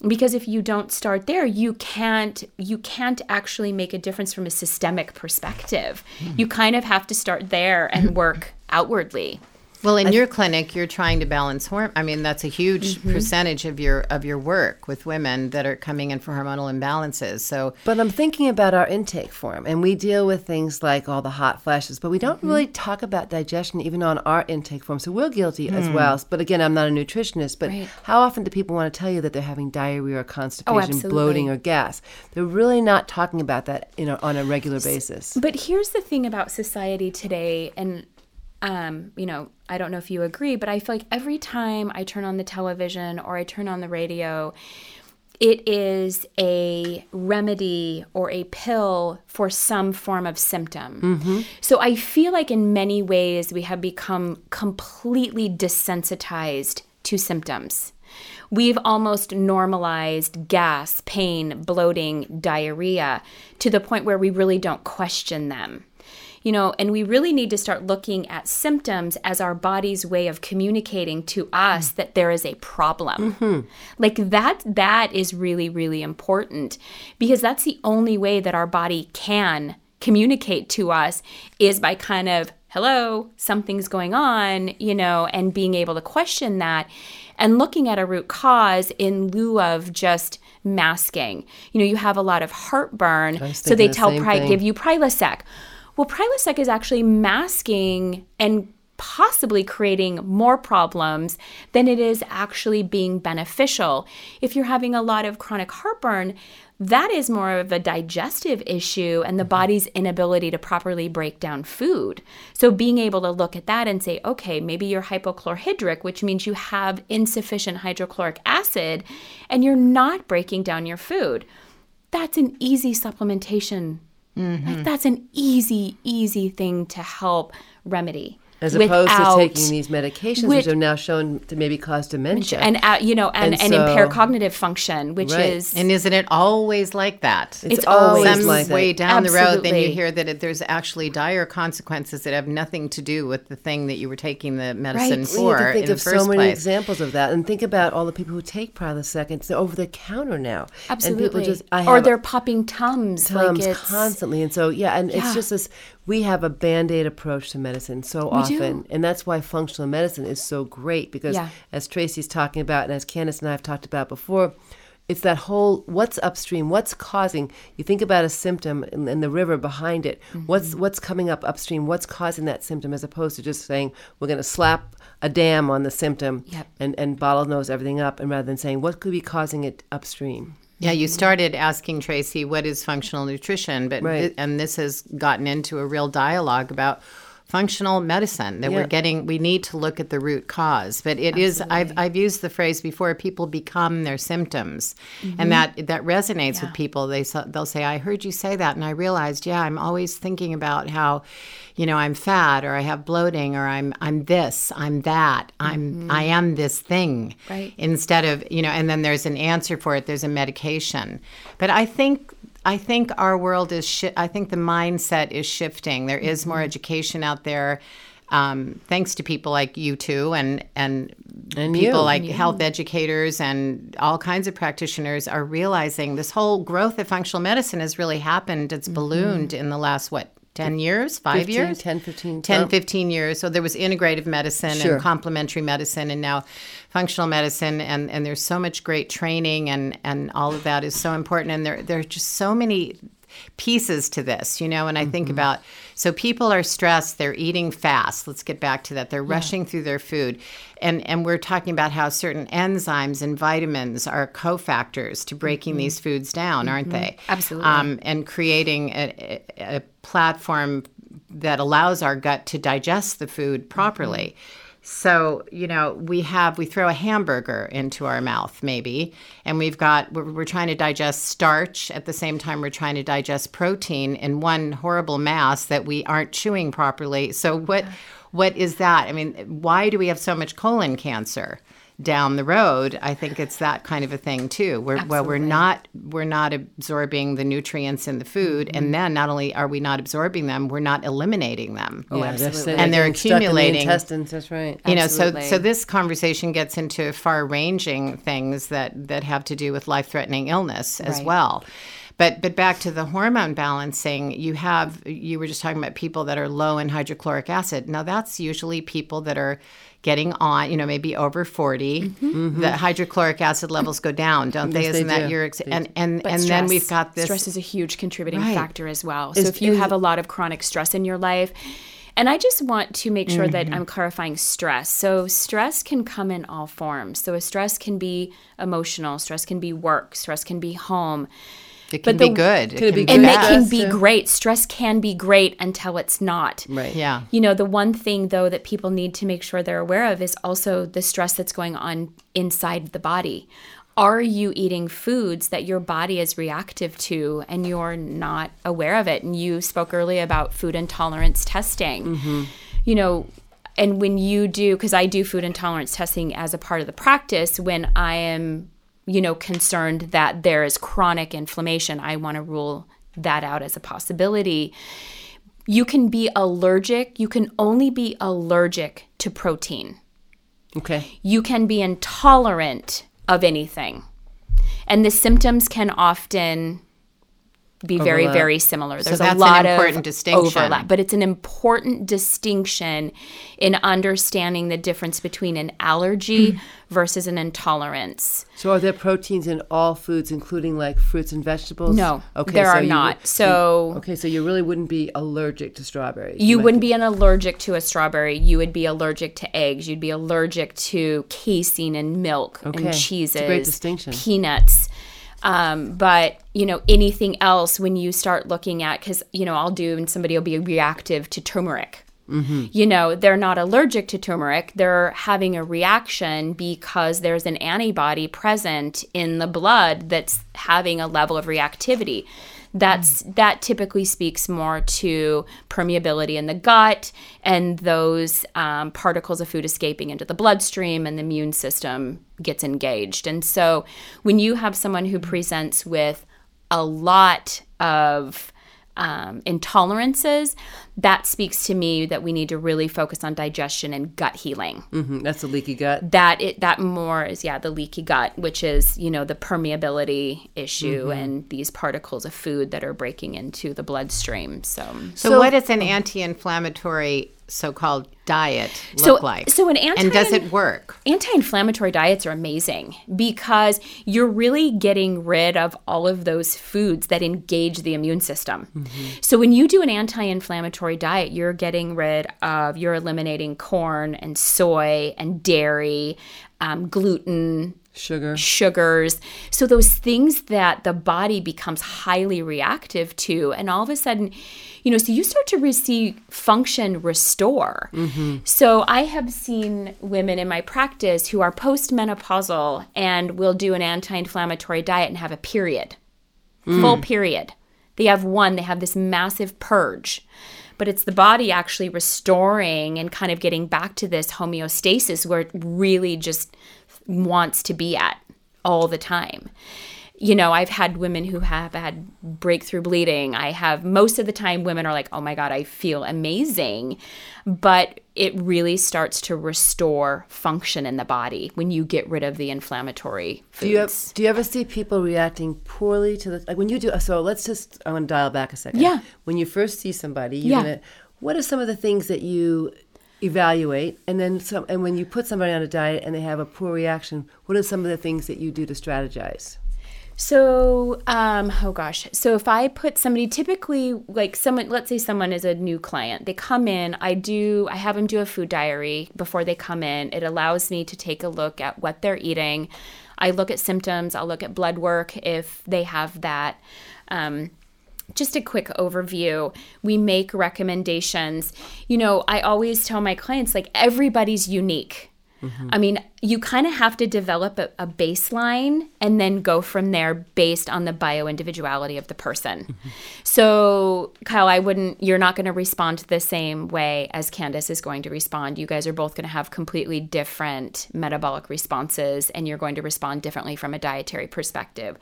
because if you don't start there you can't you can't actually make a difference from a systemic perspective. You kind of have to start there and work outwardly
well, in your clinic, you're trying to balance hormone. I mean, that's a huge mm-hmm. percentage of your of your work with women that are coming in for hormonal imbalances. So,
but I'm thinking about our intake form, and we deal with things like all the hot flashes, but we don't mm-hmm. really talk about digestion even on our intake form. So we're guilty mm. as well. But again, I'm not a nutritionist. But right. how often do people want to tell you that they're having diarrhea or constipation, oh, bloating, or gas? They're really not talking about that, you know, on a regular basis.
But here's the thing about society today, and um, you know, I don't know if you agree, but I feel like every time I turn on the television or I turn on the radio, it is a remedy or a pill for some form of symptom. Mm-hmm. So I feel like in many ways we have become completely desensitized to symptoms. We've almost normalized gas, pain, bloating, diarrhea to the point where we really don't question them you know, and we really need to start looking at symptoms as our body's way of communicating to us that there is a problem. Mm-hmm. Like that that is really really important because that's the only way that our body can communicate to us is by kind of hello, something's going on, you know, and being able to question that and looking at a root cause in lieu of just masking. You know, you have a lot of heartburn, so they tell Pri- give you Prilosec. Well, Prilosec is actually masking and possibly creating more problems than it is actually being beneficial. If you're having a lot of chronic heartburn, that is more of a digestive issue and the mm-hmm. body's inability to properly break down food. So, being able to look at that and say, okay, maybe you're hypochlorhydric, which means you have insufficient hydrochloric acid and you're not breaking down your food. That's an easy supplementation Mm-hmm. Like that's an easy, easy thing to help remedy
as opposed to taking these medications, which, which, are now shown to maybe cause dementia
and uh, you know and, and, and so, impair cognitive function, which right. is
and isn't it always like that?
It's, it's always
some
like
way down Absolutely. the road. Then you hear that it, there's actually dire consequences that have nothing to do with the thing that you were taking the medicine
right.
for.
We think
of
so
many
place. examples of that, and think about all the people who take Prilosec. It's over the counter now.
Absolutely, and people just I or they're popping tums,
tums
like
constantly, and so yeah, and yeah. it's just this we have a band-aid approach to medicine so we often do. and that's why functional medicine is so great because yeah. as tracy's talking about and as candace and i have talked about before it's that whole what's upstream what's causing you think about a symptom and, in the river behind it mm-hmm. what's what's coming up upstream what's causing that symptom as opposed to just saying we're going to slap a dam on the symptom
yep.
and and bottle nose everything up and rather than saying what could be causing it upstream
yeah, you started asking Tracy what is functional nutrition, but
right. th-
and this has gotten into a real dialogue about functional medicine that yeah. we're getting we need to look at the root cause but it is. I've, I've used the phrase before people become their symptoms mm-hmm. and that that resonates yeah. with people they they'll say i heard you say that and i realized yeah i'm always thinking about how you know i'm fat or i have bloating or i'm i'm this i'm that i'm mm-hmm. i am this thing
right
instead of you know and then there's an answer for it there's a medication but i think I think our world is. Shi- I think the mindset is shifting. There is more mm-hmm. education out there, um, thanks to people like you two and and, and people you. like yeah. health educators and all kinds of practitioners are realizing this whole growth of functional medicine has really happened. It's mm-hmm. ballooned in the last what 10 years, 5
15,
years?
10, 15.
10, 15 years. So there was integrative medicine sure. and complementary medicine and now functional medicine and, and there's so much great training and, and all of that is so important. And there, there are just so many pieces to this, you know, and I mm-hmm. think about so people are stressed, they're eating fast. Let's get back to that. They're yeah. rushing through their food. And and we're talking about how certain enzymes and vitamins are cofactors to breaking mm-hmm. these foods down, aren't mm-hmm. they?
Absolutely. Um,
and creating a, a, platform that allows our gut to digest the food properly. Mm-hmm. So, you know, we have, we throw a hamburger into our mouth maybe, and we've got, we're, we're trying to digest starch at the same time we're trying to digest protein in one horrible mass that we aren't chewing properly. So, what, what is that? I mean, why do we have so much colon cancer? Down the road i think it's that kind of a thing too where well we're not we're not absorbing the nutrients in the food
Mm-hmm.
and then not only are we not absorbing them we're not eliminating them
Yeah, they're
absolutely.
And they're
getting stuck in the
accumulating.
intestines. That's right.
you know so so this conversation gets into far ranging things that that have to do with life threatening illness as
Right.
well but but back to the hormone balancing you have you were just talking about people that are low in hydrochloric acid now that's usually people that are getting on you know maybe over 40 the hydrochloric acid levels go down don't they
Mm-hmm. Yes, they
isn't that
do.
your ex- and and
But
and then we've got this
stress is a huge contributing
Right.
factor as well. So
Is-
if you
is-
have a lot of chronic stress in your life, and I just want to make sure
Mm-hmm.
that I'm clarifying stress. So stress can come in all forms. So a stress can be emotional, stress can be work, stress can be home.
It can
but
be
the-
good
Could it be
be
And it can be great. Stress can be great until it's not.
Right.
yeah
You know, the one thing though that people need to make sure they're aware of is also the stress that's going on inside the body. Are you eating foods that your body is reactive to and you're not aware of it? And you spoke earlier about food intolerance testing. Mm-hmm. You know, and when you do, because I do food intolerance testing as a part of the practice, when I am, you know, concerned that there is chronic inflammation, I want to rule that out as a possibility you can be allergic, you can only be allergic to protein.
Okay.
You can be intolerant of anything. And the symptoms can often be very,
Overlap.
very similar. There's
that's
a
an
lot
important
of
distinction.
overlap, but it's an important distinction in understanding the difference between an allergy hmm. versus an intolerance.
So are there proteins in all foods, including like fruits and vegetables?
No, okay, there are not.
would-
So-
okay, so you really wouldn't be allergic to strawberries.
You
might
wouldn't be an allergic to a strawberry. You would be allergic to eggs. You'd be allergic to casein and milk
Okay.
and cheeses,
great distinction.
peanuts. Um, but you know anything else when you start looking at because you know I'll do and somebody will be reactive to turmeric.
Mm-hmm.
You know they're not allergic to turmeric. They're having a reaction because there's an antibody present in the blood that's having a level of reactivity that's that typically speaks more to permeability in the gut and those um, particles of food escaping into the bloodstream and the immune system gets engaged. And so when you have someone who presents with a lot of um, intolerances that speaks to me that we need to really focus on digestion and gut healing.
Mhm, That's a leaky gut.
that it that more is yeah the leaky gut which is you know the permeability issue and these particles of food that are breaking into the bloodstream so.
So,
So-
what does an anti-inflammatory so-called diet look
So-
like?
so an anti
and does it work?
anti-inflammatory diets are amazing because you're really getting rid of all of those foods that engage the immune system. So when you do an anti-inflammatory diet, you're getting rid of you're eliminating corn and soy and dairy, um, gluten,
Sugar.
sugars. So those things that the body becomes highly reactive to, and all of a sudden, you know, so you start to receive function restore. Mm-hmm. So I have seen women in my practice who are postmenopausal and will do an anti-inflammatory diet and have a period, mm. full period. They have one. They have this massive purge. But it's the body actually restoring and kind of getting back to this homeostasis where it really just wants to be at all the time. You know, I've had women who have had breakthrough bleeding. I have most of the time women are like, "Oh my god, I feel amazing." But it really starts to restore function in the body when you get rid of the inflammatory foods.
Do you have, do you ever see people reacting poorly to the like when you do so let's just I want to dial back a second.
Yeah.
When you first see somebody, you're
Yeah.
gonna what are some of the things that you evaluate and then some and when you put somebody on a diet and they have a poor reaction, what are some of the things that you do to strategize?
So, um, oh gosh. So if I put somebody, typically like someone, let's say someone is a new client, they come in, I do, I have them do a food diary before they come in. It allows me to take a look at what they're eating. I look at symptoms, I'll look at blood work if they have that. Um, just a quick overview. We make recommendations. You know, I always tell my clients like everybody's unique. Mm-hmm. I mean, you kind of have to develop a, a, baseline and then go from there based on the bio individuality of the person. Mm-hmm. So, Kyle, I wouldn't, you're not going to respond the same way as Candace is going to respond. You guys are both going to have completely different metabolic responses and you're going to respond differently from a dietary perspective.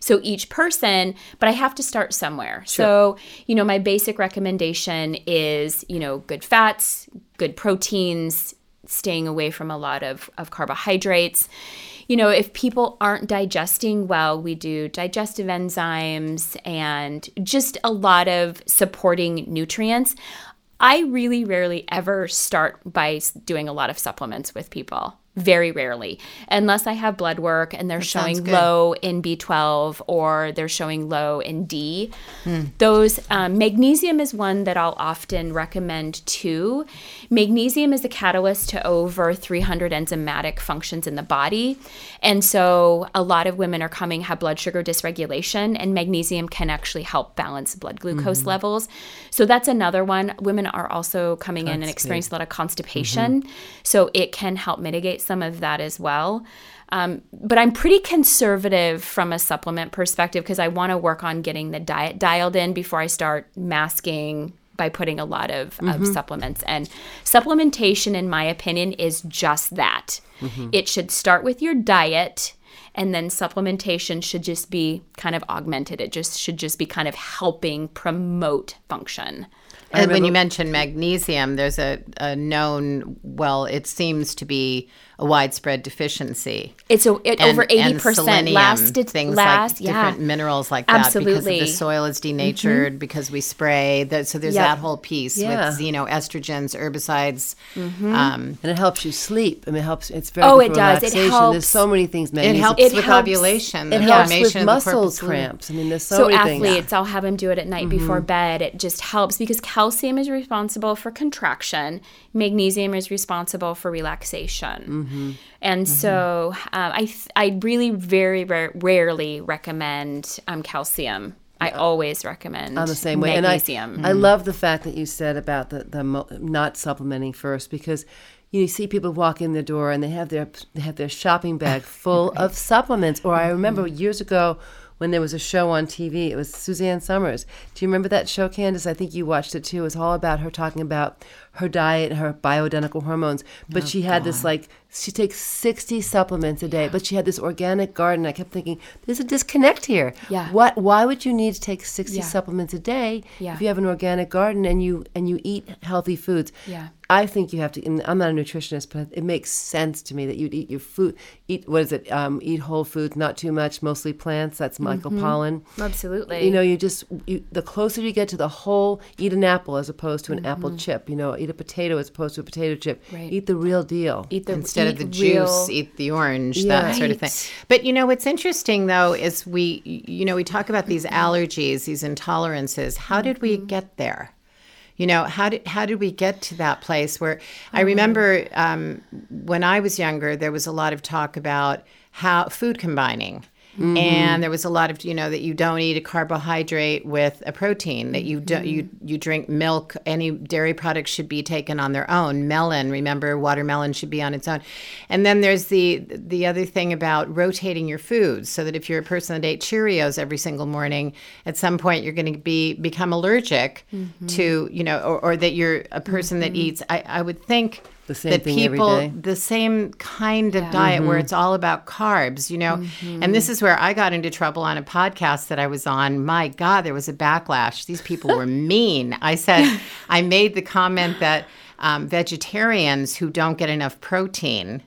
So, each person, but I have to start somewhere. Sure. So, you know, my basic recommendation is, you know, good fats, good proteins, staying away from a lot of, of carbohydrates. You know, if people aren't digesting well, we do digestive enzymes and just a lot of supporting nutrients. I really rarely ever start by doing a lot of supplements with people very rarely unless i have blood work and they're that showing low in b12 or they're showing low in d. Hmm. those um, magnesium is one that i'll often recommend too. Magnesium is a catalyst to over 300 enzymatic functions in the body. And so a lot of women are coming have blood sugar dysregulation and magnesium can actually help balance blood glucose mm-hmm. levels. So that's another one. Women are also coming that's in and experiencing a lot of constipation. Mm-hmm. so it can help mitigate some of that as well. Um, but I'm pretty conservative from a supplement perspective because I want to work on getting the diet dialed in before I start masking by putting a lot of, mm-hmm. of supplements. And supplementation, in my opinion, is just that. Mm-hmm. It should start with your diet and then supplementation should just be kind of augmented it just should just be kind of helping promote function
and when you mentioned magnesium, there's a, a known, well, it seems to be a widespread deficiency.
It's a, it, and, over eighty percent last
things
last,
like yeah. different minerals like that Absolutely. because the soil is denatured mm-hmm. because we spray. The, so there's yep. that whole piece yeah. with you know estrogens, herbicides,
mm-hmm. um, and it helps you sleep. I mean, it helps. It's very oh, it does. It helps. There's so many things.
Magnesium. It helps it with helps, ovulation.
It helps with muscle cramps. I mean, there's so,
so
many
athletes,
things.
I'll have them do it at night mm-hmm. before bed. It just helps because calcium is responsible for contraction. Magnesium is responsible for relaxation. Mm-hmm. And mm-hmm. so um, I, I really very rarely recommend um, calcium. I always recommend
I'm the same way.
Magnesium.
And I, I love the fact that you said about the, the mo- not supplementing first because you see people walk in the door and they have their they have their shopping bag full *laughs* of supplements. Or I remember years ago when there was a show on TV. It was Suzanne Somers. Do you remember that show, Candace? I think you watched it too. It was all about her talking about her diet and her bioidentical hormones. But oh, she had God. this like she takes 60 supplements a day, but she had this organic garden. I kept thinking, there's a disconnect here.
Yeah.
What why would you need to take 60 yeah. supplements a day yeah. if you have an organic garden and you and you eat healthy foods?
Yeah.
I think you have to. I'm not a nutritionist, but it makes sense to me that you'd eat your food. Eat what is it? Um, eat whole foods, not too much, mostly plants. That's Michael mm-hmm. Pollan.
Absolutely.
You know, you just you, the closer you get to the whole, eat an apple as opposed to an mm-hmm. apple chip. You know, eat a potato as opposed to a potato chip.
Right.
Eat the real deal.
Eat the instead of the real... juice, eat the orange, yeah. that sort of thing. But you know, what's interesting though is we, you know, we talk about these allergies, these intolerances. How did we mm-hmm. get there? You know how did how did we get to that place where i mm-hmm. remember um, when i was younger there was a lot of talk about how food combining Mm-hmm. And there was a lot of, you know, that you don't eat a carbohydrate with a protein, that you don't you mm-hmm. you drink milk, any dairy products should be taken on their own. Melon, remember watermelon should be on its own. And then there's the the other thing about rotating your foods so that if you're a person that ate Cheerios every single morning, at some point you're going to be become allergic mm-hmm. to, you know, or, or, that you're a person mm-hmm. that eats I, I would think
the same
that
thing
people the same kind of yeah. diet mm-hmm. where it's all about carbs you know mm-hmm. and this is where i got into trouble on a podcast that i was on my god there was a backlash these people were *laughs* mean i said i made the comment that um, vegetarians who don't get enough protein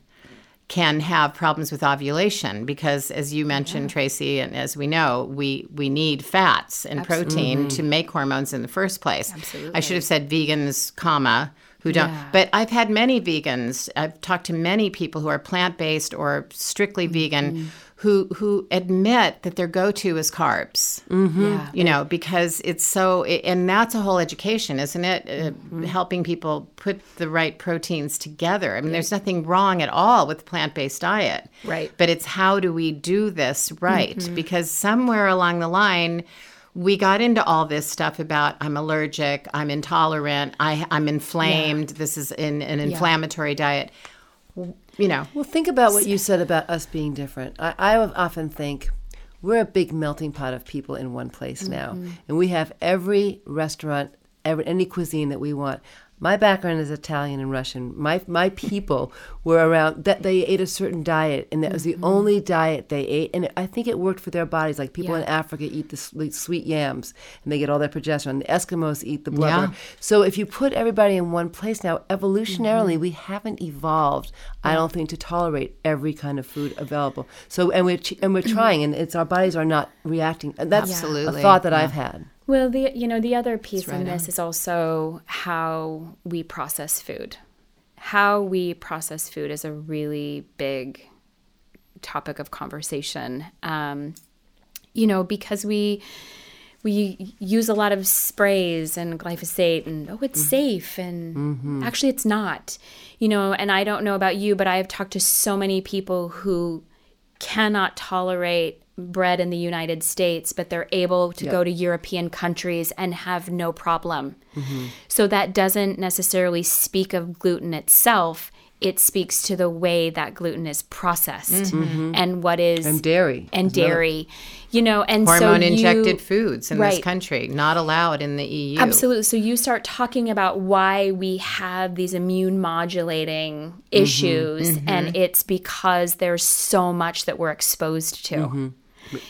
can have problems with ovulation because as you mentioned yeah. tracy and as we know we we need fats and Absolutely. protein to make hormones in the first place
Absolutely.
i should have said vegans comma who don't. Yeah. But I've had many vegans. I've talked to many people who are plant based or strictly mm-hmm. vegan who who admit that their go to is carbs.
Mm-hmm. Yeah.
You know, because it's so, and that's a whole education, isn't it? Uh, mm-hmm. Uh, helping people put the right proteins together. I mean, yeah. there's nothing wrong at all with plant based diet.
Right.
But it's how do we do this right? Mm-hmm. Because somewhere along the line, we got into all this stuff about I'm allergic, I'm intolerant, I, I'm inflamed. This is in an inflammatory diet. You know,
Well, think about what you said about us being different. I, I often think we're a big melting pot of people in one place now, mm-hmm. and we have every restaurant, every any cuisine that we want. My background is Italian and Russian. My my people were around that they ate a certain diet, and that was the mm-hmm. only diet they ate. And I think it worked for their bodies. Like people in Africa eat the sweet, sweet yams, and they get all their progesterone. The Eskimos eat the blubber.
Yeah.
So if you put everybody in one place now, evolutionarily, mm-hmm. we haven't evolved. I don't think to tolerate every kind of food available. So and we're and we're mm-hmm. trying, and it's our bodies are not reacting. And that's
Absolutely.
a thought that I've had.
Well, the you know the other piece
right
in this is also how we process food. How we process food is a really big topic of conversation. Um, you know, because we we use a lot of sprays and glyphosate and oh it's safe and actually it's not you know and i don't know about you but i have talked to so many people who cannot tolerate bread in the united states but they're able to go to european countries and have no problem. Mm-hmm. So that doesn't necessarily speak of gluten itself. It speaks to the way that gluten is processed mm-hmm. Mm-hmm. and what is
And dairy.
and dairy. You know and so
hormone
you-
injected foods in this country, not allowed in the EU.
Absolutely. So you start talking about why we have these immune modulating issues, and it's because there's so much that we're exposed to.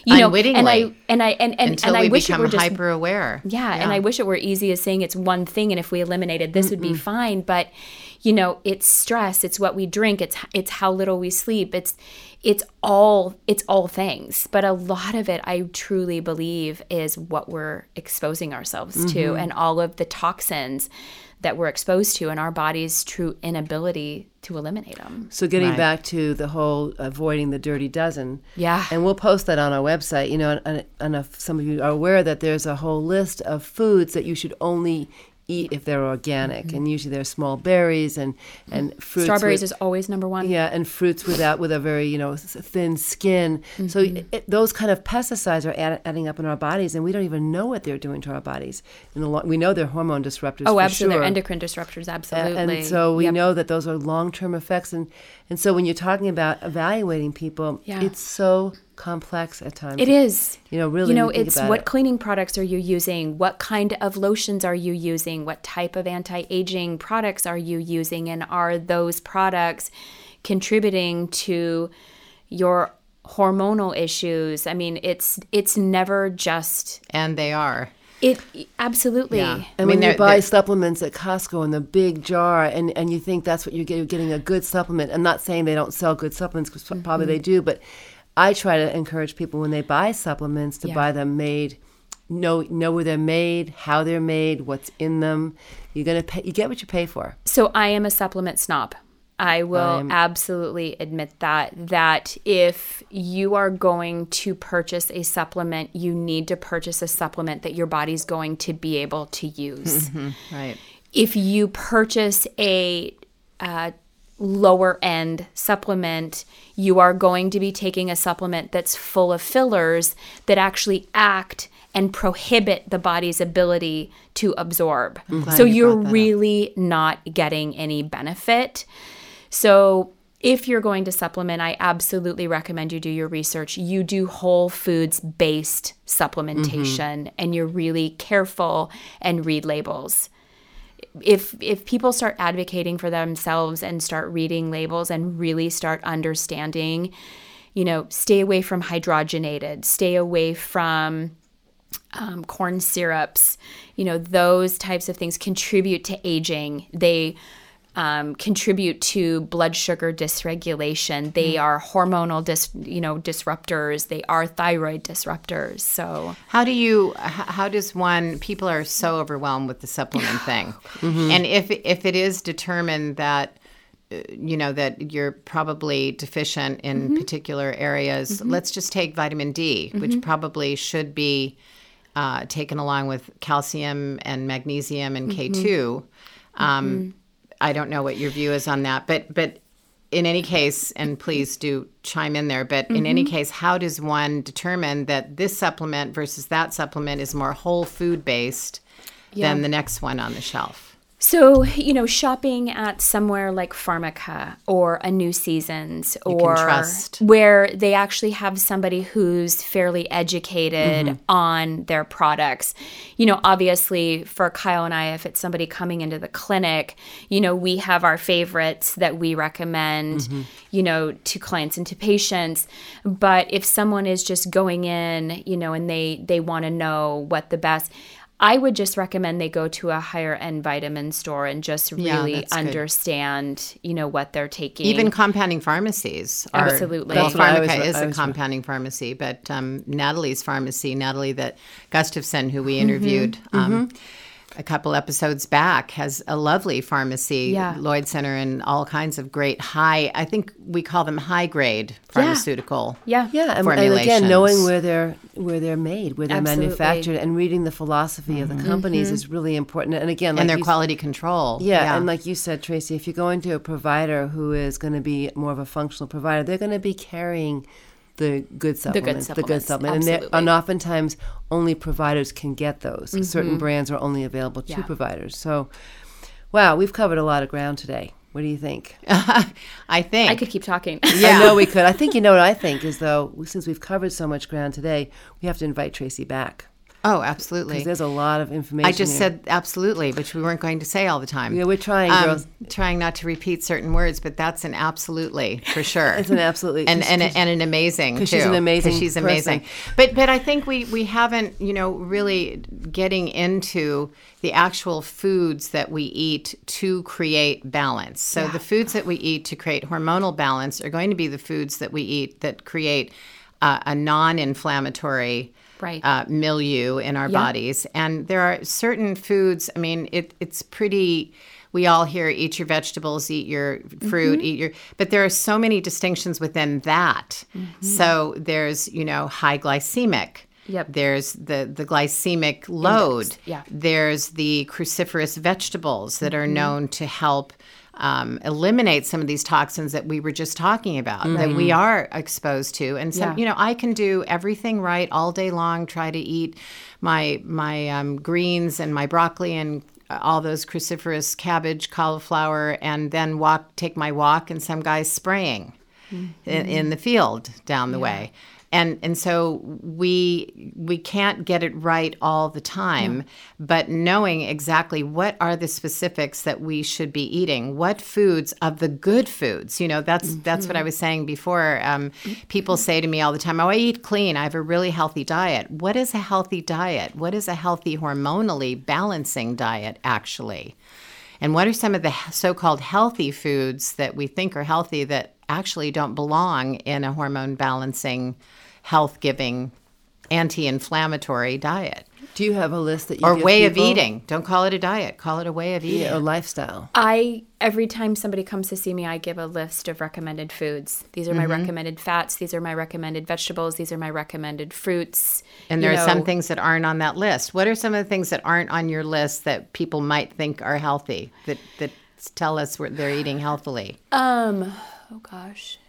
You know, and I and I and and,
until
and I
we
wish it were just
hyper aware.
yeah, and I wish it were easy as saying it's one thing, and if we eliminated this, would be fine. But you know, it's stress, it's what we drink, it's it's how little we sleep, it's it's all it's all things. But a lot of it, I truly believe, is what we're exposing ourselves to, mm-hmm. and all of the toxins that we're exposed to, and our body's true inability to eliminate them.
So getting
Right.
back to the whole avoiding the dirty dozen.
Yeah.
And we'll post that on our website. You know, and, and, and if some of you are aware that there's a whole list of foods that you should only eat if they're organic, and usually they're small berries and and fruits.
Strawberries
with-
is always number one.
yeah, and fruits without with a very you know thin skin. So
Mm-hmm.
it, those kind of pesticides are add, adding up in our bodies, and we don't even know what they're doing to our bodies. In the long, we know they're hormone disruptors.
Oh,
for
absolutely.
Sure.
They're endocrine disruptors. Absolutely.
And so we
Yep.
know that those are long term effects. And, and so when you're talking about evaluating people,
Yeah.
it's so complex at times.
It is.
You know, really
You know,
you
it's what
it.
cleaning products are you using? What kind of lotions are you using? What type of anti aging products are you using? And are those products contributing to your hormonal issues? I mean, it's it's never just
and they are.
It absolutely.
Yeah.
And
I mean,
when you buy
they're-
supplements at Costco in the big jar, and, and you think that's what you're getting, getting a good supplement. I'm not saying they don't sell good supplements, because probably
Mm-hmm.
they do, but I try to encourage people when they buy supplements to
Yeah.
buy them made, know know where they're made, how they're made, what's in them. You're gonna pay. You get what you pay for.
So I am a supplement snob. I will absolutely admit that that if you are going to purchase a supplement, you need to purchase a supplement that your body's going to be able to use. *laughs*
Right.
If you purchase a uh, lower end supplement, you are going to be taking a supplement that's full of fillers that actually act and prohibit the body's ability to absorb. So
you
you're
that up.
really not getting any benefit. So if you're going to supplement, I absolutely recommend you do your research. You do whole foods based supplementation and you're really careful and read labels. If if people start advocating for themselves and start reading labels and really start understanding you know stay away from hydrogenated stay away from um, corn syrups you know those types of things contribute to aging. They um, contribute to blood sugar dysregulation. They are hormonal dis, you know disruptors. They are thyroid disruptors. So
How do you? How does one? People are so overwhelmed with the supplement *laughs* thing, and if if it is determined that uh, you know that you're probably deficient in particular areas, let's just take vitamin D, which probably should be uh, taken along with calcium and magnesium and K two. Um, I don't know what your view is on that, but but in any case, and please do chime in there, but in any mm-hmm. case, how does one determine that this supplement versus that supplement is more whole food based than the next one on the shelf?
So, you know, shopping at somewhere like Pharmaca or a New Seasons or
trust.
where they actually have somebody who's fairly educated
Mm-hmm.
on their products. You know, obviously for Kyle and I, if it's somebody coming into the clinic, you know, we have our favorites that we recommend,
Mm-hmm.
you know, to clients and to patients. But if someone is just going in, you know, and they they want to know what the best I would just recommend they go to a higher end vitamin store and just
Yeah,
really
good.
understand, you know, what they're taking.
Even compounding pharmacies are.
Absolutely.
Well,
That's what I
Pharmaca
was-
is a
was-
compounding pharmacy, but um, Natalie's pharmacy, Natalie that Gustafson, who
Mm-hmm.
we interviewed um, a couple episodes back, has a lovely pharmacy,
Yeah.
Lloyd Center, and all kinds of great high. I think we call them high grade pharmaceutical.
yeah.
Yeah, and, and again, knowing where they're where they're made, where they're
Absolutely.
manufactured, and reading the philosophy of the mm-hmm. companies mm-hmm. is really important. And again, like
and their
you-
quality control.
Yeah, and like you said, Tracy, if you're going to a provider who is going to be more of a functional provider, they're going to be carrying the good supplements, the good
supplements,
supplement, and, they're- and oftentimes only providers can get those. Mm-hmm. Certain brands are only available to
Yeah.
providers. So, wow, we've covered a lot of ground today. What do you think? *laughs*
I think
I could keep talking. *laughs*
I know we could. I think you know what I think is though, since we've covered so much ground today, we have to invite Tracy back
Oh, absolutely.
because there's a lot of information.
I just
here.
said absolutely, which we weren't going to say all the time.
Yeah, we're trying,
Um,
girls.
Trying not to repeat certain words, but that's an absolutely for *laughs* sure.
It's an absolutely-
and and, and an amazing
'cause
too.
she's an amazing
she's amazing.
person.
But but I think we we haven't you know really getting into the actual foods that we eat to create balance. So the foods that we eat to create hormonal balance are going to be the foods that we eat that create uh, a non-inflammatory
Right.
uh, milieu in our bodies. And there are certain foods, I mean, it, it's pretty. We all hear eat your vegetables, eat your fruit, mm-hmm. eat your, but there are so many distinctions within that. Mm-hmm. So there's, you know, high glycemic.
Yep.
There's the the glycemic load.
yeah.
There's the cruciferous vegetables that are mm-hmm. known to help um, eliminate some of these toxins that we were just talking about that we are exposed to. And so,
Yeah.
you know, I can do everything right all day long. Try to eat my my um, greens and my broccoli and all those cruciferous cabbage, cauliflower, and then walk take my walk. And some guys spraying in, in the field down the way. And and so we we can't get it right all the time, but knowing exactly what are the specifics that we should be eating, what foods of the good foods, you know, that's that's what I was saying before. Um, people say to me all the time, "Oh, I eat clean. I have a really healthy diet." What is a healthy diet? What is a healthy hormonally balancing diet actually? And what are some of the so called healthy foods that we think are healthy that actually don't belong in a hormone balancing, health giving, anti inflammatory diet?
Do you have a list that you
Or
give
way of eating. Don't call it a diet, call it a way of eating.
Yeah, or lifestyle.
I every time somebody comes to see me, I give a list of recommended foods. These are my recommended fats. These are my recommended vegetables. These are my recommended fruits.
And
you
there are some things that aren't on that list. What are some of the things that aren't on your list that people might think are healthy that, that tell us where they're eating healthily?
Um. Oh gosh.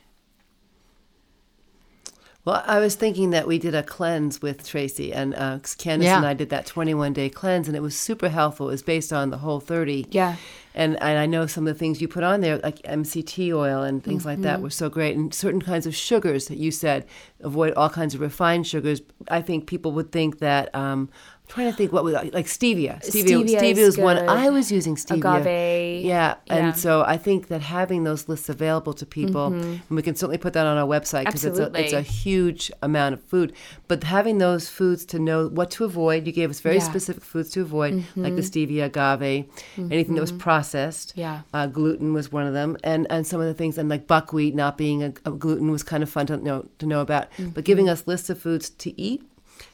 Well, I was thinking that we did a cleanse with Tracy, and uh, Candace
Yeah.
and I did that 21 day cleanse, and it was super helpful. It was based on the whole 30.
Yeah.
And, and I know some of the things you put on there, like MCT oil and things like
Mm-hmm.
that, were so great. And certain kinds of sugars that you said, avoid all kinds of refined sugars. I think people would think that. Um, I'm trying to think what was like stevia. Stevia,
Stevia
stevia
is
one. I was using stevia.
Agave.
Yeah,
Yeah.
and so I think that having those lists available to people, and we can certainly put that on our website because it's a, it's a
Mm-hmm.
Huge amount of food. But having those foods to know what to avoid, you gave us very
Yeah. Mm-hmm.
specific foods to avoid, like the stevia, agave, anything that was processed.
Yeah.
uh, gluten was one of them, and and some of the things, and like buckwheat not being a, a gluten was kind of fun to know to know about.
Mm-hmm.
But giving us lists of foods to eat,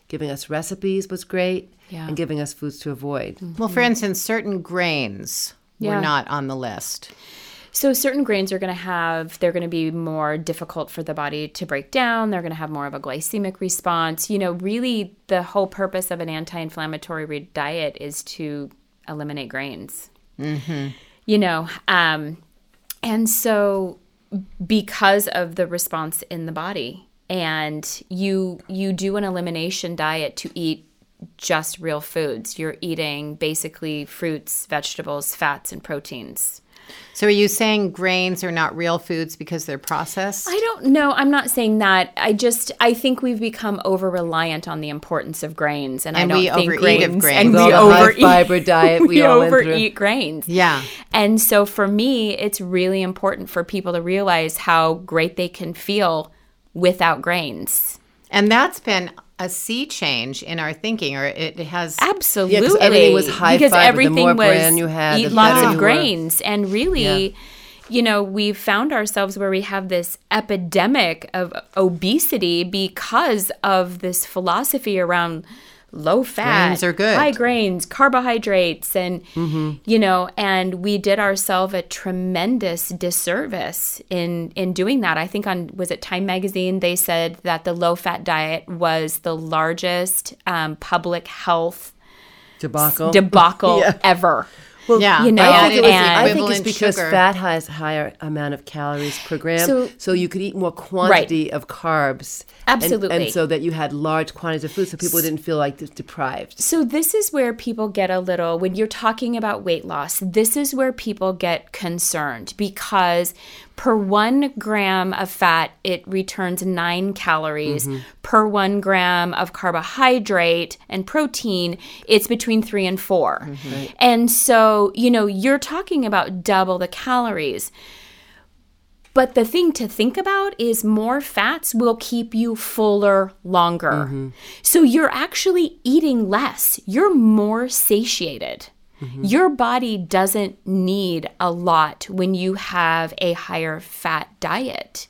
giving us recipes was great,
Yeah.
and giving us foods to avoid.
Well, for instance, certain grains were not on the list.
So certain grains are going to have they're going to be more difficult for the body to break down. They're going to have more of a glycemic response. You know, really the whole purpose of an anti-inflammatory diet is to eliminate grains. Mm-hmm. You know, um, and so because of the response in the body. And you you do an elimination diet to eat just real foods. You're eating basically fruits, vegetables, fats, and proteins.
So are you saying grains are not real foods because they're processed?
I don't know. I'm not saying that. I just I think we've become over reliant on the importance of grains, and,
And
I don't
we
think
overeat of
grains,
grains.
and we overeat
fiber diet *laughs* we
we overeat grains.
Yeah.
And so for me, it's really important for people to realize how great they can feel without grains.
And that's been a sea change in our thinking, or it has.
Absolutely.
everything was high
because
fiber. The
everything
more
was
bran you had,
eat lots of
you were.
grains. And really, you know, we've found ourselves where we have this epidemic of obesity because of this philosophy around low fat
Grains are good.
high grains carbohydrates and you know and we did ourselves a tremendous disservice in in doing that i think on was it time magazine they said that the low fat diet was the largest um, public health
Debacle.
debacle *laughs*
Yeah.
ever
yeah.
you know,
I think, was,
and-
I think it's because
sugar.
fat has a higher amount of calories per gram,
So-
so, you could eat more quantity of carbs.
Absolutely.
and, so that you had large quantities of food, so people didn't feel like de- deprived.
So this is where people get a little when you're talking about weight loss. This is where people get concerned because per 1 gram of fat it returns 9 calories. Mm-hmm. Per 1 gram of carbohydrate and protein it's between 3 and 4. Mm-hmm. And so, you know, you're talking about double the calories. But the thing to think about is more fats will keep you fuller longer. Mm-hmm. So you're actually eating less. You're more satiated. Mm-hmm. Your body doesn't need a lot when you have a higher fat diet.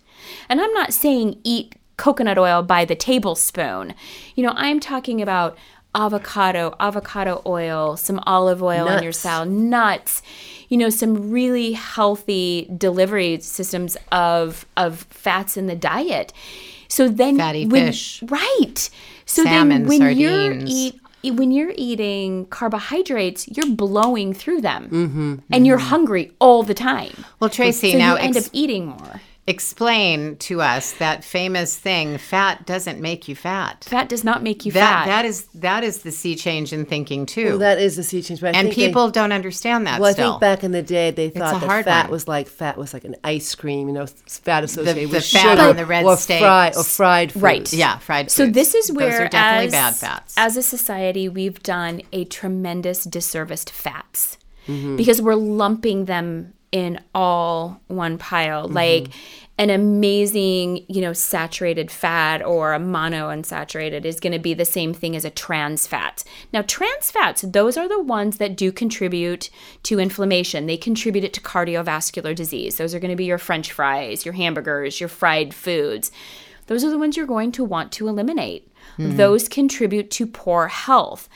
And I'm not saying eat coconut oil by the tablespoon. You know, I'm talking about avocado, avocado oil, some olive oil in your salad, nuts, you know, some really healthy delivery systems of of fats in the diet. So then
Fatty
when-
fish.
right? So
Salmon,
then when you're eat when you're eating carbohydrates, you're blowing through them,
Mm-hmm,
and you're hungry all the time.
Well, Tracy,
So
now
you end
ex-
up eating more.
Explain to us that famous thing: fat doesn't make you fat.
Fat does not make you
That
fat.
that is that is the sea change in thinking too.
Well, that is the sea change. But I
and
think they-
people don't understand that
well, I think back in the day they thought that
hard
fat
one.
was like fat was like an ice cream, you know, fat associated
the
with
fat
sugar
on the red
or
steaks.
fried or fried foods.
Right.
yeah, fried.
So
foods.
this is
Those
where
are definitely
as,
bad fats.
as a society we've done a tremendous disservice to fats
Mm-hmm.
because we're lumping them in all one pile
Mm-hmm.
like an amazing you know saturated fat or a monounsaturated is going to be the same thing as a trans fat now trans fats those are the ones that do contribute to inflammation they contribute it to cardiovascular disease those are going to be your french fries your hamburgers your fried foods those are the ones you're going to want to eliminate. Those contribute to poor health.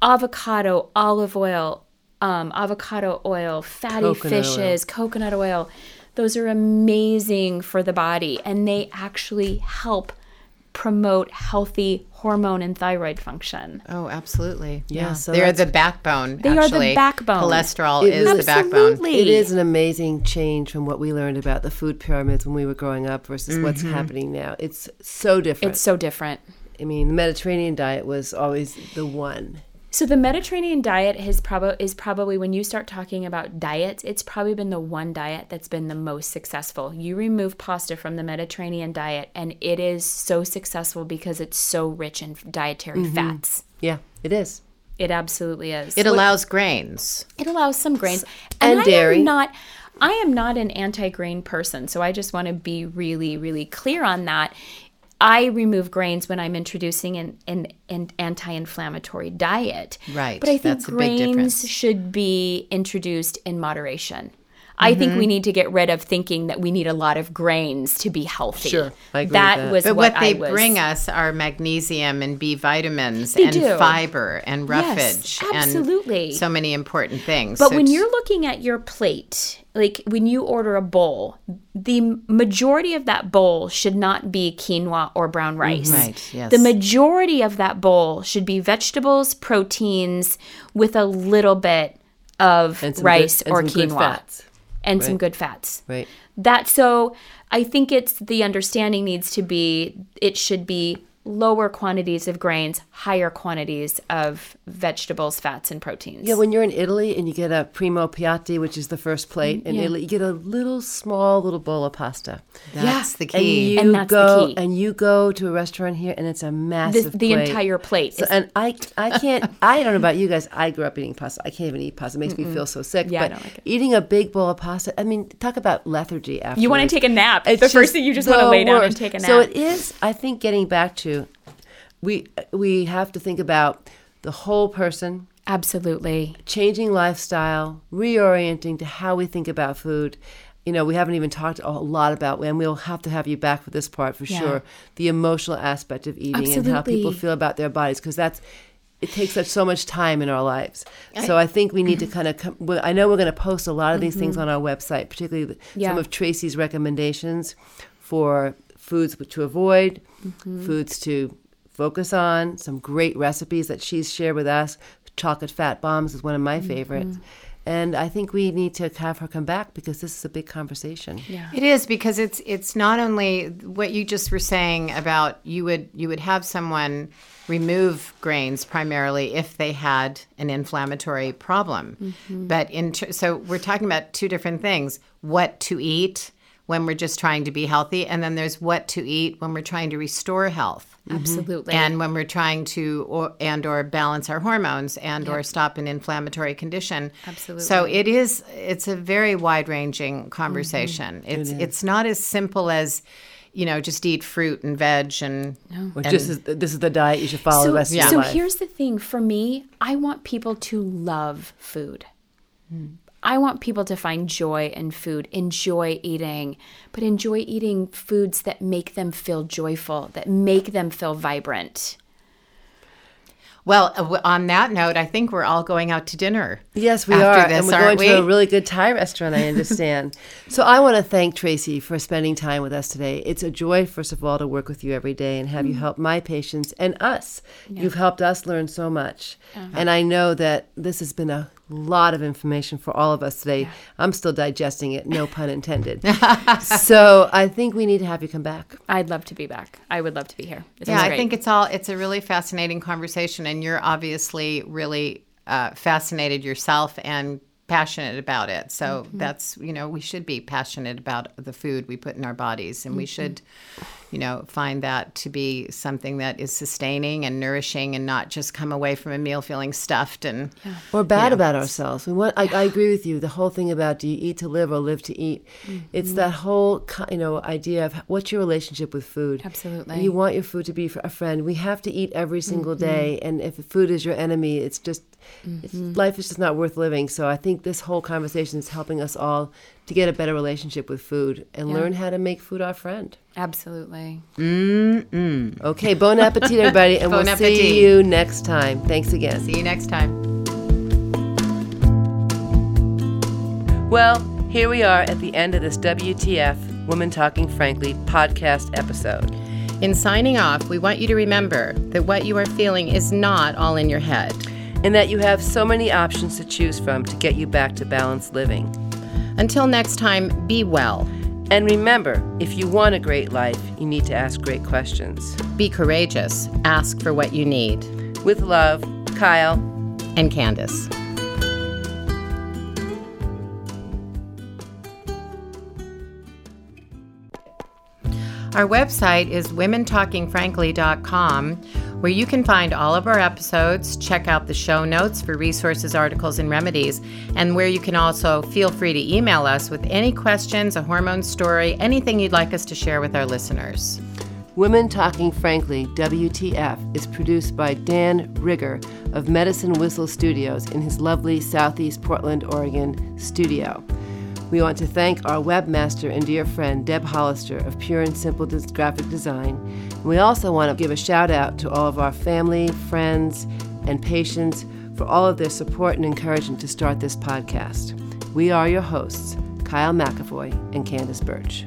Avocado, olive oil, um, avocado oil, fatty
Coconut
fishes, coconut oil, those are amazing for the body and they actually help promote healthy hormone and thyroid function.
oh, absolutely. Yeah,
so
they're the backbone.
They are the backbone.
Cholesterol
It
is
is-
the backbone.
It is an amazing change from what we learned about the food pyramids when we were growing up versus what's happening now. It's so different.
It's so different.
I mean, the Mediterranean diet was always the one.
So the Mediterranean diet has probably is probably when you start talking about diets, it's probably been the one diet that's been the most successful. You remove pasta from the Mediterranean diet and it is so successful because it's so rich in dietary mm-hmm. fats.
Yeah, it is.
It absolutely is.
It allows grains.
It allows some grains
and
I
dairy.
Am not I am not an anti-grain person, so I just want to be really, really clear on that. I remove grains when I'm introducing an, an, an anti-inflammatory diet.
Right,
But I think
that's
grains should be introduced in moderation. I think we mm-hmm. need to get rid of thinking that we need a lot of grains to be healthy.
Sure, I agree with
that,
that.
was
But
what,
what, they
I was.
bring us are magnesium and B vitamins and
do.
fiber and
Yes,
roughage
absolutely.
and so many important things.
But
So
when you're looking at your plate, like when you order a bowl, the majority of that bowl should not be quinoa or brown mm-hmm. rice.
Right, yes.
The majority of that bowl should be vegetables, proteins, with a little bit of
And
rice
good, and
or
some good
quinoa. And some good fats.
Right.
That so I think it's the understanding needs to be it should be lower quantities of grains, higher quantities of vegetables, fats, and proteins.
Yeah, when you're in Italy and you get a primo piatti, which is the first plate in
yeah.
Italy, you get a little small little bowl of pasta.
That's the
And
key.
you
And that's the
go
key.
and you go to a restaurant here and it's a
the,
massive
the
plate.
entire plate.
So,
is-
and I, I can't. *laughs* I don't know about you guys. I grew up eating pasta. I can't even eat pasta. It makes me feel so sick.
Yeah, I
but
don't like it.
eating a big bowl of pasta. I mean, talk about lethargy. After
you want to take a nap.
It's
the first thing you just want to lay down and take a nap.
So it is. I think getting back to, we we have to think about the whole person,
Absolutely.
changing lifestyle, reorienting to how we think about food. You know, we haven't even talked a lot about, and we'll have to have you back for this part for
Yeah.
sure. The emotional aspect of eating and how people feel about their bodies, because that's it takes up so much time in our lives. So I think we need to kind of. Come, well, I know we're going to post a lot of these things mm-hmm. on our website, particularly the,
Yeah.
some of Tracy's recommendations for foods to avoid, mm-hmm. foods to focus on, some great recipes that she's shared with us. Chocolate fat bombs is one of my favorites. Mm-hmm. And I think we need to have her come back because this is a big conversation.
Yeah.
It is because it's it's not only what you just were saying about you would you would have someone remove grains primarily if they had an inflammatory problem. Mm-hmm. But in ter- so we're talking about two different things: what to eat when we're just trying to be healthy, and then there's what to eat when we're trying to restore health. Mm-hmm.
Absolutely.
and when we're trying to or, and or balance our hormones and or stop an inflammatory condition.
Absolutely.
so it is it's a very wide ranging conversation mm-hmm. it's it's not as simple as you know just eat fruit and veg and
Or just as, this is the diet you should follow the
so,
rest of your
so
life.
here's the thing. For me i want people to love food hmm. I want people to find joy in food enjoy eating but enjoy eating foods that make them feel joyful that make them feel vibrant
well uh, on that note i think we're all going out to dinner
Yes, we
after
are.
this,
and we're
aren't
going to a really good Thai restaurant, I understand. *laughs* so I want to thank Tracy for spending time with us today. It's a joy, first of all, to work with you every day and
Mm-hmm.
have you help my patients and us. You've helped us learn so much. And I know that this has been a lot of information for all of us today. I'm still digesting it, no pun intended. *laughs* so I think we need to have you come back.
i'd love to be back i would love to be here This
yeah i think it's all it's a really fascinating conversation and you're obviously really uh, fascinated yourself and passionate about it so mm-hmm. that's you know we should be passionate about the food we put in our bodies and we mm-hmm. should you know find that to be something that is sustaining and nourishing and not just come away from a meal feeling stuffed and
We're bad about ourselves. We want. I, I agree with you. The whole thing about do you eat to live or live to eat? It's mm-hmm. that whole you know idea of what's your relationship with food.
Absolutely.
You want your food to be a friend. We have to eat every single day, and if food is your enemy, it's just it's, mm-hmm. life is just not worth living. So I think this whole conversation is helping us all to get a better relationship with food and learn how to make food our friend.
absolutely
Okay, bon appetit, everybody, and *laughs*
Bon
we'll
appetit.
see you next time. Thanks again.
see you next time
Well, here we are at the end of this WTF Women Talking Frankly podcast episode.
in signing off we want you to remember that what you are feeling is not all in your head
And that you have so many options to choose from to get you back to balanced living.
until next time be well
And remember, if you want a great life, you need to ask great questions.
Be courageous. Ask for what you need.
With love, Kyle.
And Candace. Our website is womentalkingfrankly.com, where you can find all of our episodes, check out the show notes for resources, articles, and remedies, and where you can also feel free to email us with any questions, a hormone story, anything you'd like us to share with our listeners.
Women Talking Frankly, WTF, is produced by Dan Rigger of Medicine Whistle Studios in his lovely Southeast Portland, Oregon studio. We want to thank our webmaster and dear friend Deb Hollister of Pure and Simple Graphic Design. And we also want to give a shout out to all of our family, friends, and patients for all of their support and encouragement to start this podcast. We are your hosts, Kyle McAvoy and Candace Birch.